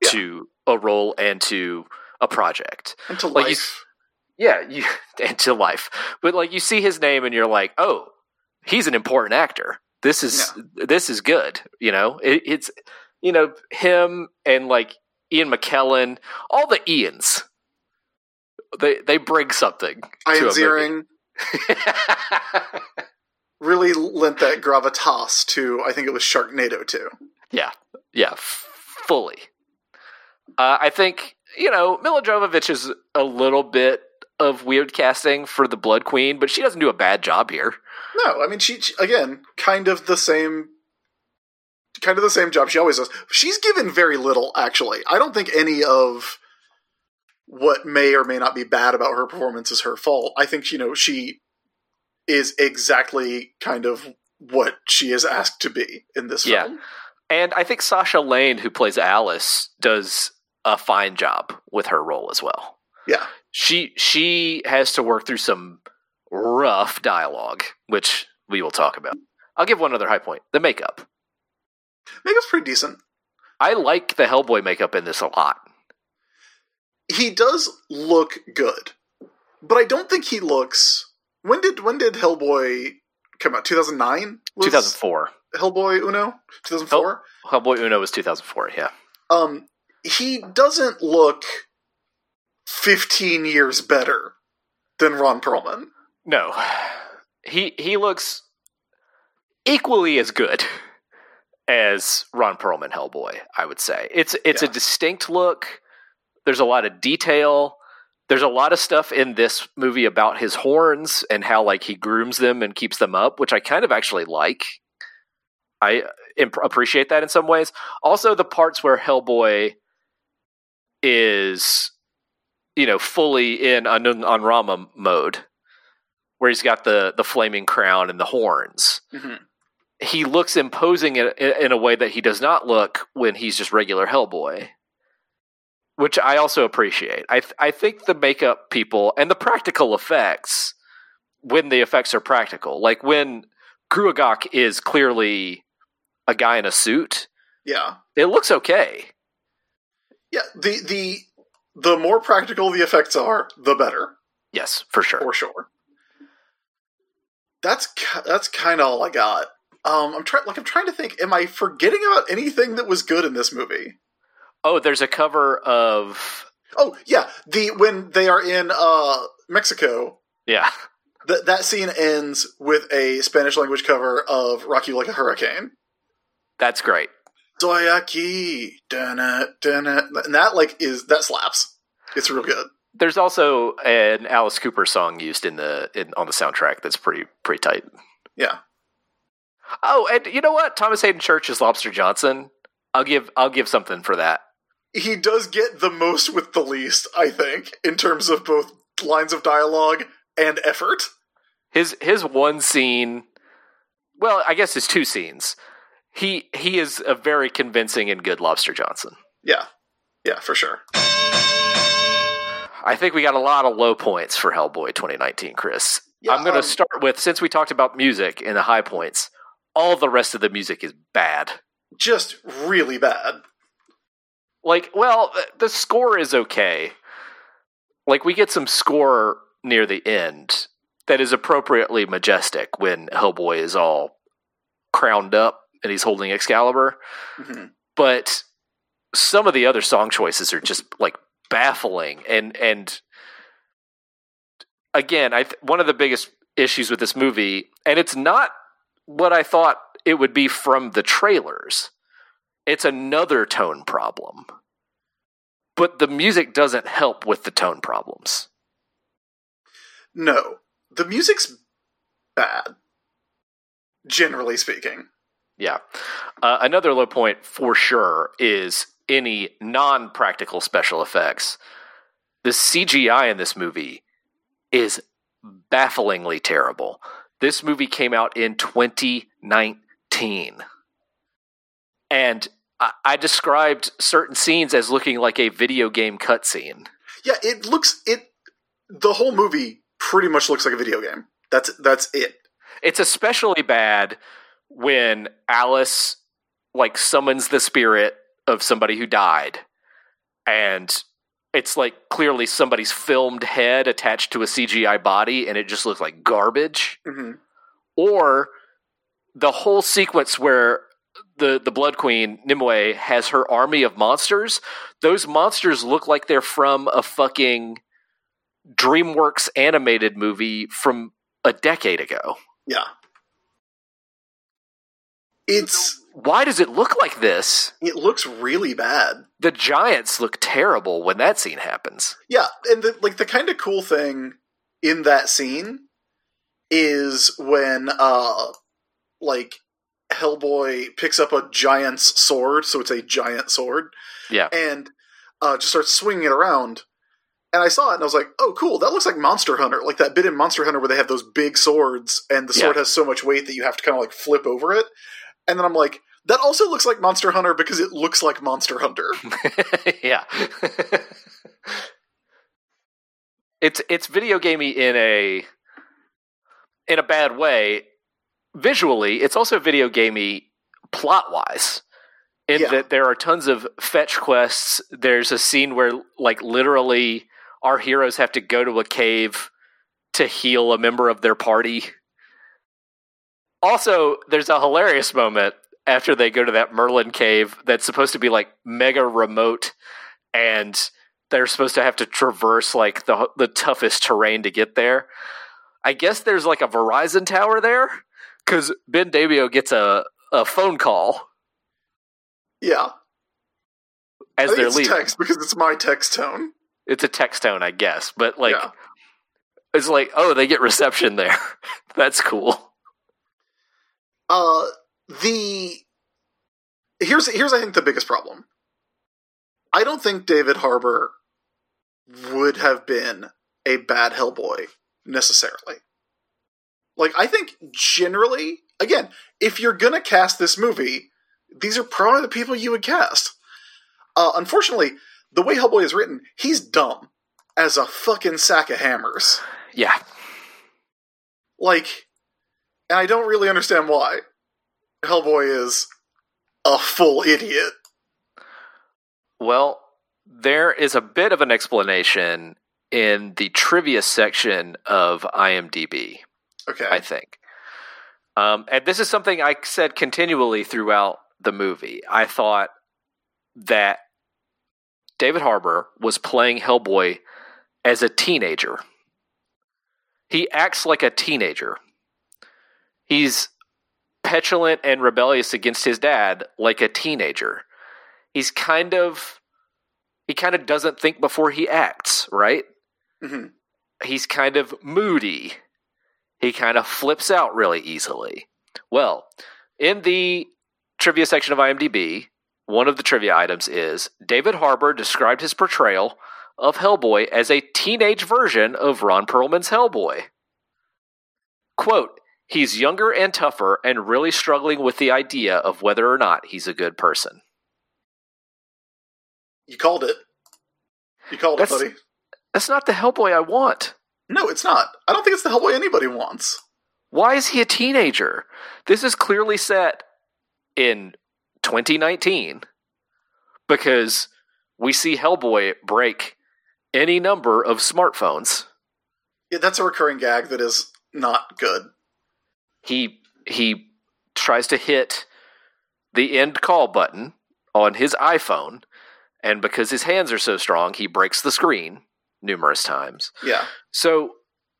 Yeah. to a role and to a project. And to Like, life. Yeah, you <laughs> and to life. But like you see his name and you're like, oh, he's an important actor. This is this is good. You know, it, it's you know him and like Ian McKellen, all the Ians. They they bring something. Ian to a movie. Ziering <laughs> really lent that gravitas to, I think it was Sharknado too. Yeah, yeah, f- fully. Uh, I think you know Milla Jovovich is a little bit of weird casting for the Blood Queen, but she doesn't do a bad job here. No, I mean she, she again, kind of the same kind of the same job she always does. She's given very little actually. I don't think any of what may or may not be bad about her performance is her fault. I think you know she is exactly kind of what she is asked to be in this Yeah. film. And I think Sasha Lane, who plays Alice, does a fine job with her role as well. Yeah. She she has to work through some rough dialogue, which we will talk about. I'll give one other high point: the makeup. Makeup's pretty decent. I like the Hellboy makeup in this a lot. He does look good. But I don't think he looks when did when did Hellboy come out? 2009? 2004. Hellboy Uno, two thousand four. Hellboy Uno was 2004. Yeah. Um, he doesn't look fifteen years better than Ron Perlman. No, he he looks equally as good as Ron Perlman Hellboy. I would say it's it's Yeah. a distinct look. There's a lot of detail. There's a lot of stuff in this movie about his horns and how like he grooms them and keeps them up, which I kind of actually like. I imp- appreciate that in some ways. Also, the parts where Hellboy is, you know, fully in on, on Rama mode, where he's got the the flaming crown and the horns. Mhm. He looks imposing in, in a way that he does not look when he's just regular Hellboy, which I also appreciate. I th- I think the makeup people and the practical effects, when the effects are practical, like when Gruagach is clearly a guy in a suit, Yeah, it looks okay. yeah. The the the more practical the effects are, the better, Yes, for sure. for sure. That's that's kind of all I got. Um, I'm trying like I'm trying to think. Am I forgetting about anything that was good in this movie? Oh, there's a cover of Oh yeah, the when they are in uh Mexico, yeah. that that scene ends with a Spanish language cover of "Rock You Like a Hurricane." That's great. Soy aquí, dun dun and that like is that slaps. It's real good. There's also an Alice Cooper song used in the in, on the soundtrack that's pretty pretty tight. Yeah, Oh, and you know what? Thomas Haden Church is Lobster Johnson. I'll give I'll give something for that. he does get the most with the least, I think, in terms of both lines of dialogue and effort. His his one scene, well, I guess his two scenes. He he is a very convincing and good Lobster Johnson. Yeah, yeah, for sure. I think we got a lot of low points for Hellboy 2019, Chris. Yeah, I'm going to um, start with since we talked about music and the high points. All the rest of the music is bad. Just really bad. Like, well, the score is okay. Like, we get some score near the end that is appropriately majestic when Hellboy is all crowned up and he's holding Excalibur. Mhm. But some of the other song choices are just like baffling and and again, I th- one of the biggest issues with this movie, and it's not what I thought it would be from the trailers. It's another tone problem. But the music doesn't help with the tone problems. No, the music's bad. Generally speaking. Yeah. Uh, another low point for sure is any non practical special effects. The CGI in this movie is bafflingly terrible. This movie came out in 2019. And I, I described certain scenes as looking like a video game cutscene. Yeah, it looks it. The whole movie pretty much looks like a video game. That's that's it. It's especially bad when Alice like summons the spirit of somebody who died and it's like clearly somebody's filmed head attached to a CGI body and it just looks like garbage. Hmm or the whole sequence where the the blood queen Nimue has her army of monsters. Those monsters look like they're from a fucking DreamWorks animated movie from a decade ago. Yeah. It's why does it look like this? it looks really bad. The giants look terrible when that scene happens. Yeah, and the, like the kind of cool thing in that scene is when uh like Hellboy picks up a giant's sword, so it's a giant sword, Yeah. and uh, just starts swinging it around. And I saw it and I was like, "Oh, cool! That looks like Monster Hunter, like that bit in Monster Hunter where they have those big swords, and the sword Yeah. has so much weight that you have to kind of like flip over it." And then I'm like, "That also looks like Monster Hunter because it looks like Monster Hunter." <laughs> yeah. it's it's video gamey in a in a bad way. Visually, it's also video gamey plot wise. In Yeah. that there are tons of fetch quests. There's a scene where like literally our heroes have to go to a cave to heal a member of their party. Also, there's a hilarious moment after they go to that Merlin cave that's supposed to be like mega remote and they're supposed to have to traverse like the the toughest terrain to get there. I guess there's like a Verizon tower there cuz Ben Daimio gets a a phone call Yeah. as they're it's leaving. text because it's my text tone. It's a text tone, I guess, but like yeah. it's like, oh, they get reception there. <laughs> That's cool. Uh, the here's here's I think the biggest problem. I don't think David Harbour would have been a bad Hellboy necessarily. Like I think generally, again, if you're gonna cast this movie, these are probably the people you would cast. Uh, unfortunately, the way Hellboy is written, he's dumb as a fucking sack of hammers. Yeah. Like, and I don't really understand why. Hellboy is a full idiot. Well, there is a bit of an explanation in the trivia section of IMDb, Okay. I think. Um, and this is something I said continually throughout the movie. I thought that David Harbour was playing Hellboy as a teenager. He acts like a teenager. He's petulant and rebellious against his dad like a teenager. He's kind of he kind of doesn't think before he acts, right? Mhm. He's kind of moody. He kind of flips out really easily. Well, in the trivia section of IMDb, one of the trivia items is David Harbour described his portrayal of Hellboy as a teenage version of Ron Perlman's Hellboy. Quote, he's younger and tougher and really struggling with the idea of whether or not he's a good person. You called it. You called That's- it, buddy. That's not the Hellboy I want. No, it's not. I don't think it's the Hellboy anybody wants. Why is he a teenager? This is clearly set in 2019 because we see Hellboy break any number of smartphones. Yeah, that's a recurring gag that is not good. He he tries to hit the end call button on his iPhone and because his hands are so strong, he breaks the screen numerous times. Yeah. So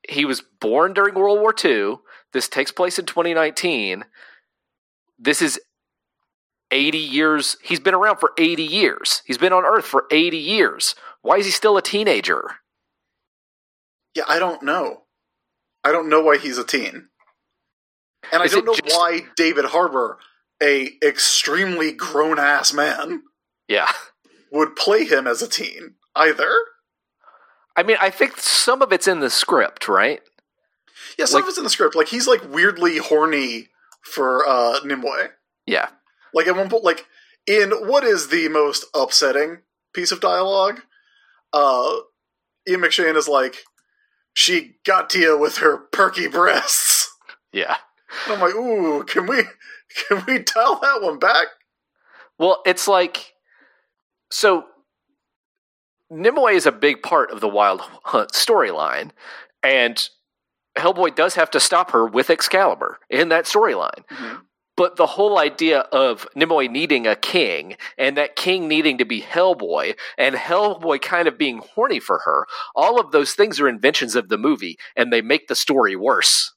he was born during World War II. This takes place in 2019. This is 80 years. He's been around for 80 years. He's been on Earth for 80 years. Why is he still a teenager? Yeah, I don't know. I don't know why he's a teen. And I don't know just- why David Harbour, a extremely grown ass man, Yeah. would play him as a teen either. I mean, I think some of it's in the script, right? Yeah, some Like- of it's in the script. Like he's like weirdly horny for uh Nimue. Yeah. Like at one point, like in what is the most upsetting piece of dialogue, uh, Ian McShane is like, "She got to you with her perky breasts." Yeah. I'm like, "Ooh, can we can we dial that one back?" Well, it's like so Nimue is a big part of the Wild Hunt storyline, and Hellboy does have to stop her with Excalibur in that storyline. Mhm. But the whole idea of Nimue needing a king and that king needing to be Hellboy and Hellboy kind of being horny for her, all of those things are inventions of the movie and they make the story worse.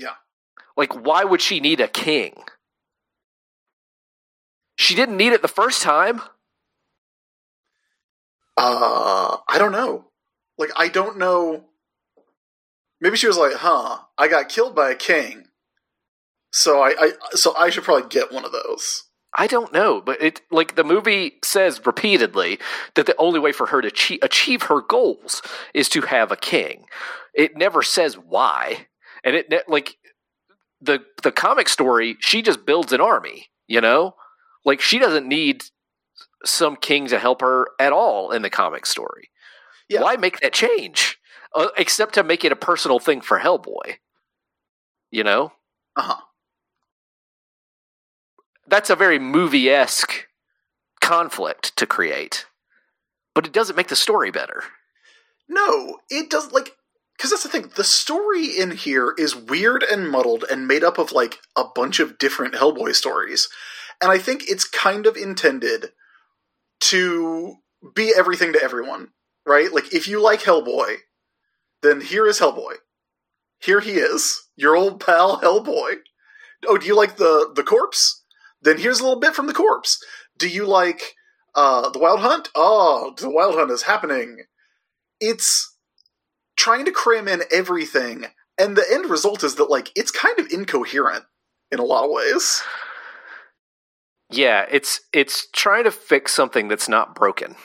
Yeah. Like, why would she need a king? She didn't need it the first time. Uh, I don't know. Like, I don't know. Maybe she was like, "Huh, I got killed by a king, so I, I so I should probably get one of those." I don't know, but it like the movie says repeatedly that the only way for her to achieve, achieve her goals is to have a king. It never says why, and it like the the comic story. She just builds an army, you know, like she doesn't need some king to help her at all in the comic story. Yeah. Why make that change, uh, except to make it a personal thing for Hellboy? You know, Uh huh. that's a very movie esque conflict to create, but it doesn't make the story better. No, it doesn't. like because that's the thing. The story in here is weird and muddled and made up of like a bunch of different Hellboy stories. And I think it's kind of intended to be everything to everyone, right? Like if you like Hellboy, then here is Hellboy. Here he is, your old pal Hellboy. Oh, do you like the the corpse? Then here's a little bit from the corpse. Do you like uh, the Wild Hunt? Oh, the Wild Hunt is happening. It's trying to cram in everything, and the end result is that like it's kind of incoherent in a lot of ways. Yeah, it's it's trying to fix something that's not broken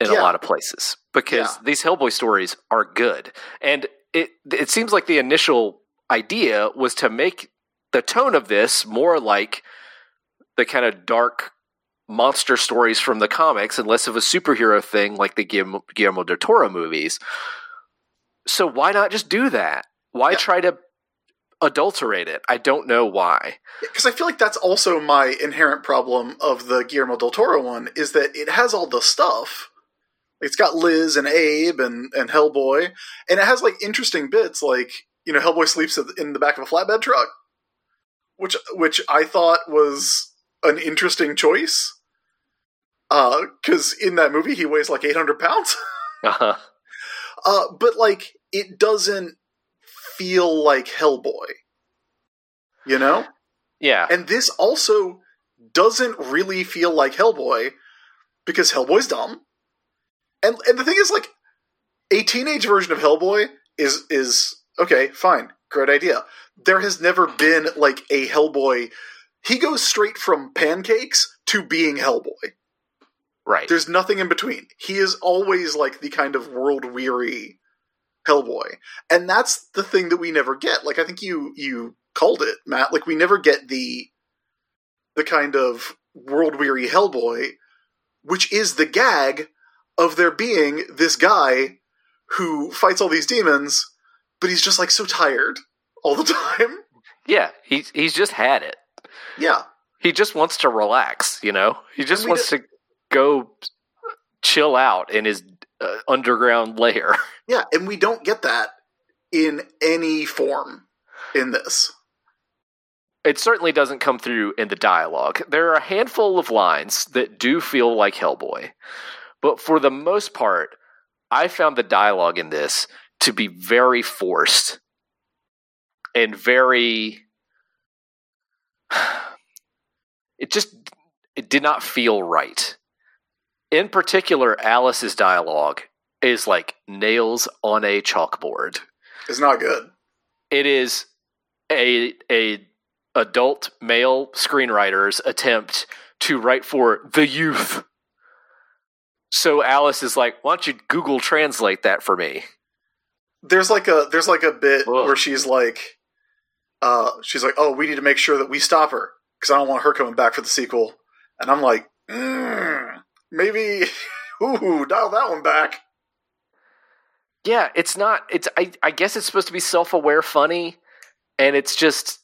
in Yeah. a lot of places because Yeah. these Hellboy stories are good, and it it seems like the initial idea was to make the tone of this more like the kind of dark monster stories from the comics and less of a superhero thing like the Guillermo, Guillermo del Toro movies. So why not just do that? Why Yeah. try to adulterate it? I don't know why. Because I feel like that's also my inherent problem of the Guillermo del Toro one is that it has all the stuff. It's got Liz and Abe and, and Hellboy, and it has like interesting bits like you know Hellboy sleeps in the back of a flatbed truck, which which I thought was an interesting choice. Because in that movie he weighs like eight hundred pounds. <laughs> Uh-huh. Uh, but like it doesn't feel like Hellboy. You know? Yeah. And this also doesn't really feel like Hellboy because Hellboy's dumb. And and the thing is like a teenage version of Hellboy is is okay, fine. Great idea. There has never been like a Hellboy he goes straight from pancakes to being Hellboy. Right. There's nothing in between. He is always like the kind of world weary Hellboy. And that's the thing that we never get. Like I think you you called it, Matt. Like we never get the the kind of world weary Hellboy, which is the gag of there being this guy who fights all these demons, but he's just like so tired all the <laughs> time. Yeah, he's he's just had it. Yeah. He just wants to relax, you know. He just wants to go chill out in his uh, underground lair. <laughs> Yeah, and we don't get that in any form in this. It certainly doesn't come through in the dialogue. There are a handful of lines that do feel like Hellboy, but for the most part, I found the dialogue in this to be very forced and very. <sighs> It just it did not feel right. In particular, Alice's dialogue is like nails on a chalkboard. It's not good. It is a a adult male screenwriter's attempt to write for the youth. So Alice is like, "Why don't you Google Translate that for me?" There's like a there's like a bit Ugh. where she's like, uh, she's like, oh, we need to make sure that we stop her because I don't want her coming back for the sequel. And I'm like, mm, maybe, <laughs> ooh, dial that one back. Yeah, it's not. It's I. I guess it's supposed to be self-aware, funny, and it's just.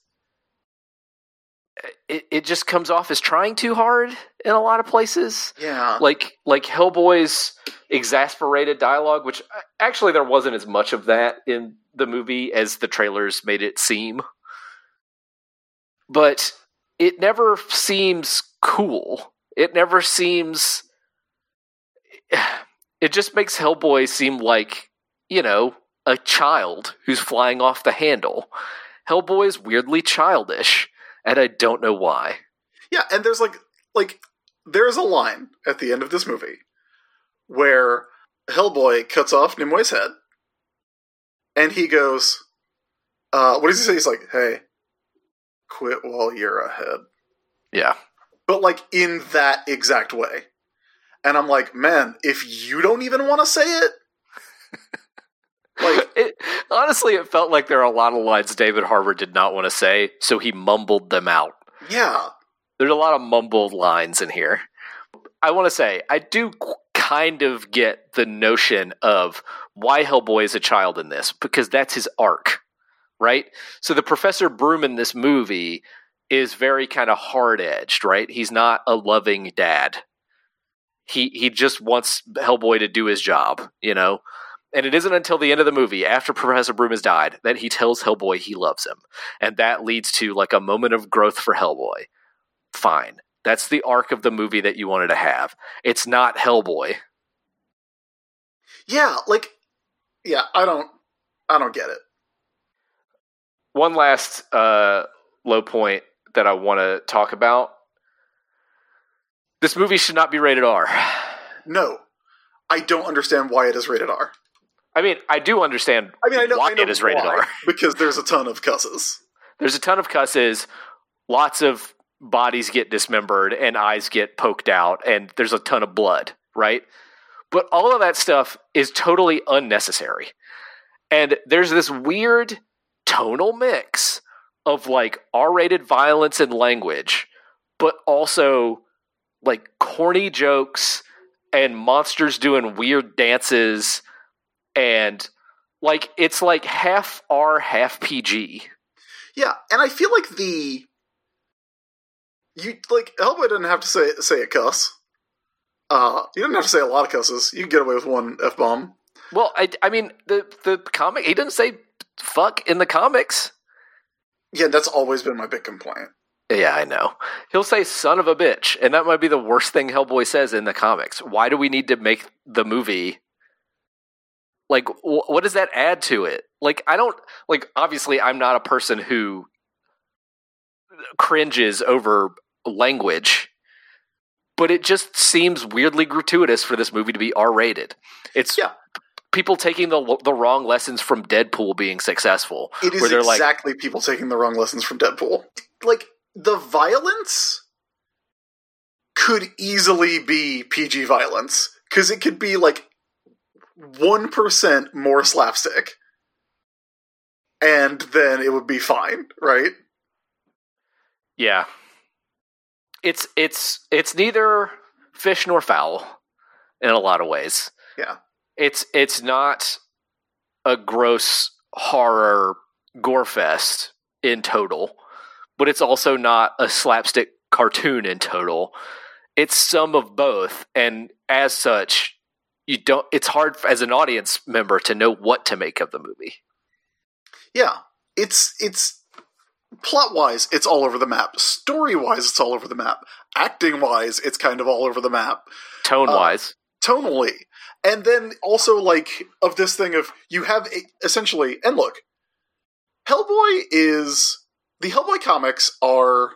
It it just comes off as trying too hard in a lot of places. Yeah, like like Hellboy's exasperated dialogue, which uh, actually there wasn't as much of that in the movie as the trailers made it seem. But it never seems cool. It never seems. <sighs> It just makes Hellboy seem like you know a child who's flying off the handle. Hellboy is weirdly childish, and I don't know why. yeah, and there's like like there's a line at the end of this movie where Hellboy cuts off Nimue's head, and he goes, uh, "What does he say?" He's like, "Hey, quit while you're ahead." Yeah. but like in that exact way. And I'm like, man, if you don't even want to say it, like, <laughs> it, honestly, it felt like there are a lot of lines David Harbour did not want to say, so he mumbled them out. yeah, There's a lot of mumbled lines in here. I want to say, I do kind of get the notion of why Hellboy is a child in this, because that's his arc, right? So the Professor Broom in this movie is very kind of hard edged, right? He's not a loving dad. He he just wants Hellboy to do his job, you know. And it isn't until the end of the movie, after Professor Broom has died, that he tells Hellboy he loves him. And that leads to like a moment of growth for Hellboy. Fine. That's the arc of the movie that you wanted to have. It's not Hellboy. Yeah, like yeah, I don't I don't get it. One last uh, low point that I want to talk about. This movie should not be rated R. No. I don't understand why it is rated R. I mean, I do understand I mean, I know, why I know it is rated why, R. <laughs> because there's a ton of cusses. There's a ton of cusses, lots of bodies get dismembered and eyes get poked out, and there's a ton of blood, right? But all of that stuff is totally unnecessary. And there's this weird tonal mix of like R rated violence and language, but also like corny jokes and monsters doing weird dances and like it's like half R, half PG. Yeah, and I feel like the you like Hellboy doesn't have to say say a cuss. Uh, you don't have to say a lot of cusses. You can get away with one f bomb. Well, I, I mean the the comic he didn't say fuck in the comics. Yeah, that's always been my big complaint. Yeah, I know. He'll say son of a bitch, and that might be the worst thing Hellboy says in the comics. Why do we need to make the movie like wh- what does that add to it? Like I don't like obviously I'm not a person who cringes over language, but it just seems weirdly gratuitous for this movie to be R-rated. It's Yeah. people taking the the wrong lessons from Deadpool being successful. It is they're like, exactly people taking the wrong lessons from Deadpool. Like the violence could easily be PG violence because it could be like one percent more slapstick, and then it would be fine, right? Yeah. It's it's it's neither fish nor fowl in a lot of ways. Yeah. It's it's not a gross horror gore fest in total, but it's also not a slapstick cartoon in total. It's some of both and as such you don't it's hard as an audience member to know what to make of the movie. Yeah, it's it's plot wise, it's all over the map. Story wise, it's all over the map. Acting wise, it's kind of all over the map. Tone wise. Uh, tonally, and then also like of this thing of you have a, essentially, and look, Hellboy is the Hellboy comics are,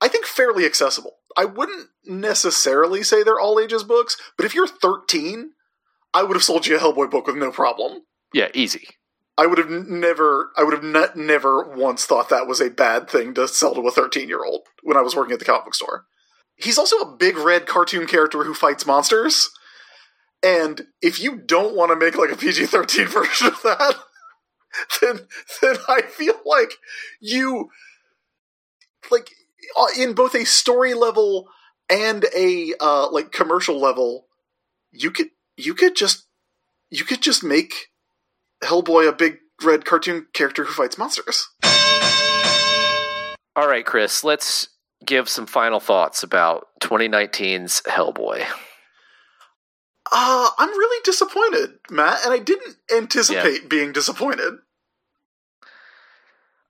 I think, fairly accessible. I wouldn't necessarily say they're all ages books, but if you're 13, I would have sold you a Hellboy book with no problem. yeah, easy. I would have never, I would have not, never once thought that was a bad thing to sell to a 13 year old when I was working at the comic book store. He's also a big red cartoon character who fights monsters. And if you don't want to make like a PG 13 <laughs> version of that, <laughs> then, then I feel like you, like, uh, in both a story level and a, uh, like, commercial level, you could, you could just, you could just make Hellboy a big red cartoon character who fights monsters. All right, Chris, let's give some final thoughts about 2019's Hellboy. Uh, I'm really disappointed, Matt, and I didn't anticipate being disappointed.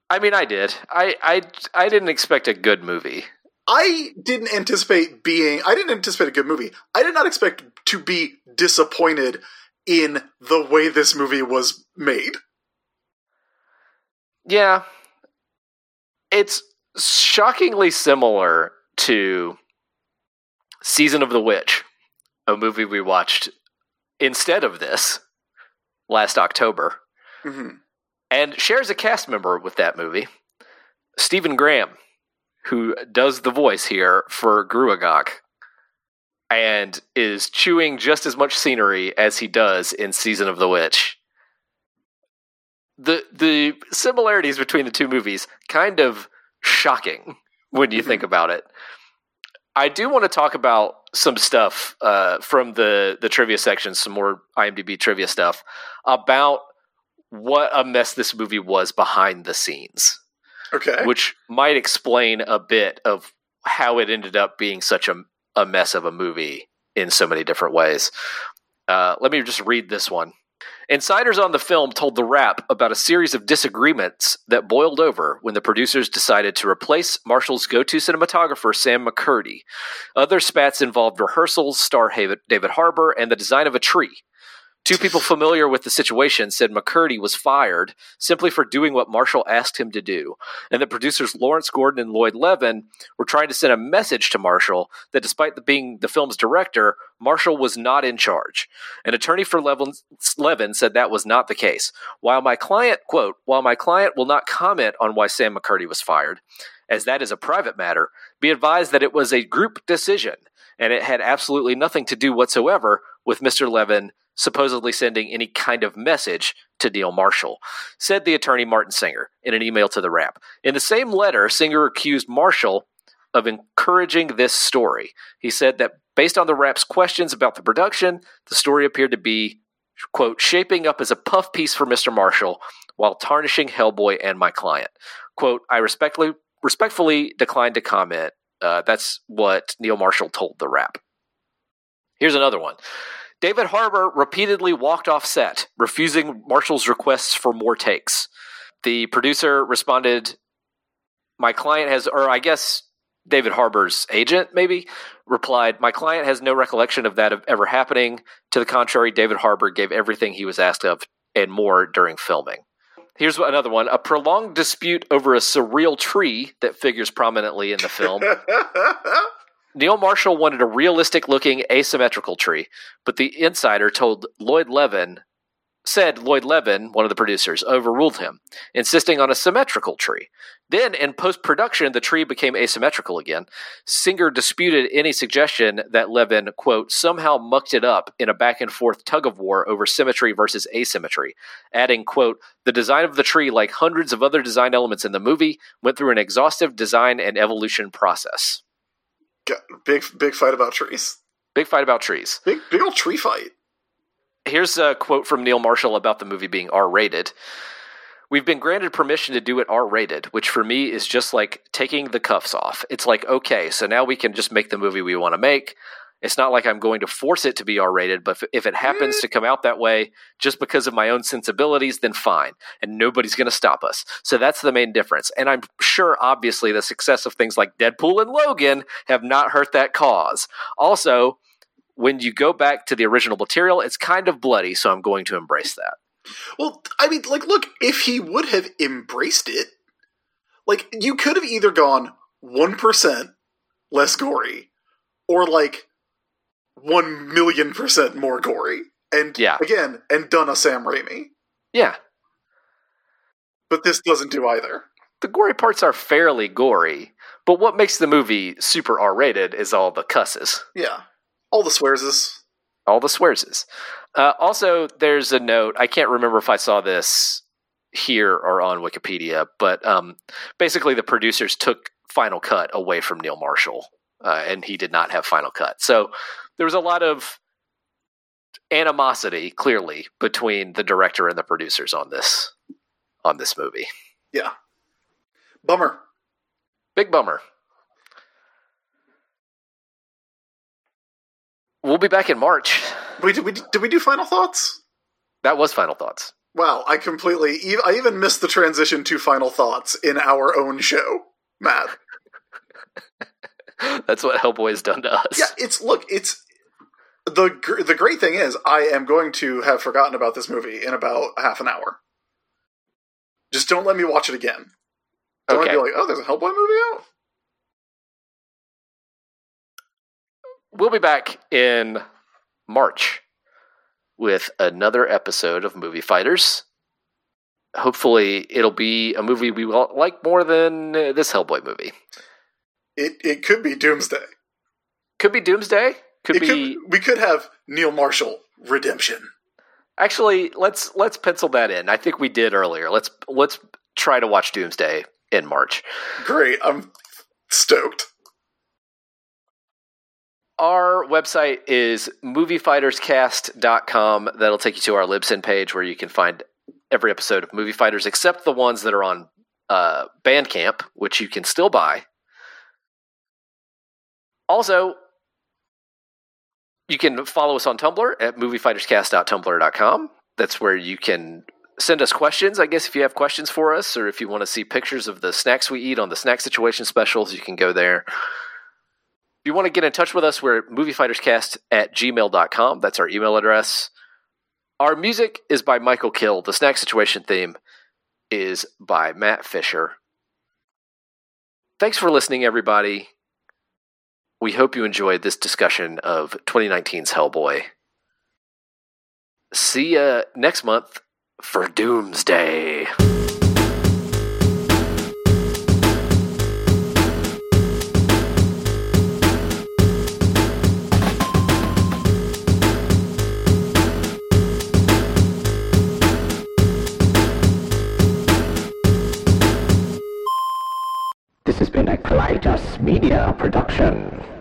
I mean, I did. I I I didn't expect a good movie. I didn't anticipate being I didn't anticipate a good movie. I did not expect to be disappointed in the way this movie was made. Yeah. It's shockingly similar to Season of the Witch, a movie we watched instead of this last October, hmm and shares a cast member with that movie, Stephen Graham, who does the voice here for Gruagach and is chewing just as much scenery as he does in Season of the Witch. The the similarities between the two movies kind of shocking when you think about it. I do want to talk about some stuff uh, from the the trivia section, some more IMDb trivia stuff about what a mess this movie was behind the scenes Okay. which might explain a bit of how it ended up being such a, a mess of a movie in so many different ways. Uh, let me just read this one Insiders on the film told The Wrap about a series of disagreements that boiled over when the producers decided to replace Marshall's go to cinematographer, Sam McCurdy. Other spats involved rehearsals, star David Harbour, and the design of a tree. Two people familiar with the situation said McCurdy was fired simply for doing what Marshall asked him to do, and that producers Lawrence Gordon and Lloyd Levin were trying to send a message to Marshall that despite the, being the film's director, Marshall was not in charge. An attorney for Levin, Levin said that was not the case. While my client, quote, while my client will not comment on why Sam McCurdy was fired, as that is a private matter, be advised that it was a group decision and it had absolutely nothing to do whatsoever with Mr. Levin supposedly sending any kind of message to Neil Marshall, said the attorney Martin Singer in an email to the Wrap. In the same letter, Singer accused Marshall of encouraging this story. He said that based on the Wrap's questions about the production, the story appeared to be, quote, shaping up as a puff piece for Mr. Marshall while tarnishing Hellboy and my client. Quote, I respectfully, respectfully declined to comment. Uh, that's what Neil Marshall told the Wrap. Here's another one. David Harbour repeatedly walked off set, refusing Marshall's requests for more takes. The producer responded, My client has, or I guess David Harbour's agent maybe, replied, My client has no recollection of that ever happening. To the contrary, David Harbour gave everything he was asked of and more during filming. Here's another one a prolonged dispute over a surreal tree that figures prominently in the film. <laughs> Neil Marshall wanted a realistic looking asymmetrical tree, but the insider told Lloyd Levin said Lloyd Levin, one of the producers, overruled him, insisting on a symmetrical tree. Then, in post production, the tree became asymmetrical again. Singer disputed any suggestion that Levin, quote, somehow mucked it up in a back and forth tug of war over symmetry versus asymmetry, adding, quote, the design of the tree, like hundreds of other design elements in the movie, went through an exhaustive design and evolution process. Got big big fight about trees. Big fight about trees. Big big old tree fight. Here's a quote from Neil Marshall about the movie being R rated. We've been granted permission to do it R rated, which for me is just like taking the cuffs off. It's like, okay, so now we can just make the movie we want to make. It's not like I'm going to force it to be R rated, but if it happens to come out that way just because of my own sensibilities, then fine. And nobody's going to stop us. So that's the main difference. And I'm sure, obviously, the success of things like Deadpool and Logan have not hurt that cause. Also, when you go back to the original material, it's kind of bloody, so I'm going to embrace that. Well, I mean, like, look, if he would have embraced it, like, you could have either gone 1% less gory or like one million percent more gory. And yeah. again, and done a Sam Raimi. Yeah. But this doesn't do either. The gory parts are fairly gory, but what makes the movie super R rated is all the cusses. Yeah. All the swearses. All the swearses. Uh, also, there's a note. I can't remember if I saw this here or on Wikipedia, but um, basically the producers took Final Cut away from Neil Marshall, uh, and he did not have Final Cut. So there was a lot of animosity clearly between the director and the producers on this on this movie. Yeah. Bummer. Big bummer. We'll be back in March. We did we did we do final thoughts? That was final thoughts. Wow, I completely I even missed the transition to final thoughts in our own show, Matt. <laughs> <laughs> That's what Hellboy's done to us. Yeah, it's look, it's the the great thing is I am going to have forgotten about this movie in about half an hour. Just don't let me watch it again. Don't okay. be like, oh, there's a Hellboy movie out. We'll be back in March with another episode of Movie Fighters. Hopefully, it'll be a movie we like more than this Hellboy movie. It it could be Doomsday. Could be Doomsday. Could it be. Could, we could have Neil Marshall redemption. Actually, let's let's pencil that in. I think we did earlier. Let's let's try to watch Doomsday in March. Great, I'm stoked. Our website is moviefighterscast.com. That'll take you to our Libsyn page where you can find every episode of Movie Fighters except the ones that are on uh, Bandcamp, which you can still buy. Also, you can follow us on Tumblr at moviefighterscast.tumblr.com. that's where you can send us questions. I guess if you have questions for us, or if you want to see pictures of the snacks we eat on the snack situation specials, you can go there. If you want to get in touch with us, we're at moviefighterscast at gmail.com. That's our email address. Our music is by Michael Kill. The snack situation theme is by Matt Fisher. Thanks for listening, everybody. We hope you enjoyed this discussion of 2019's Hellboy. See ya next month for Doomsday. This has been a Kalitos Media production.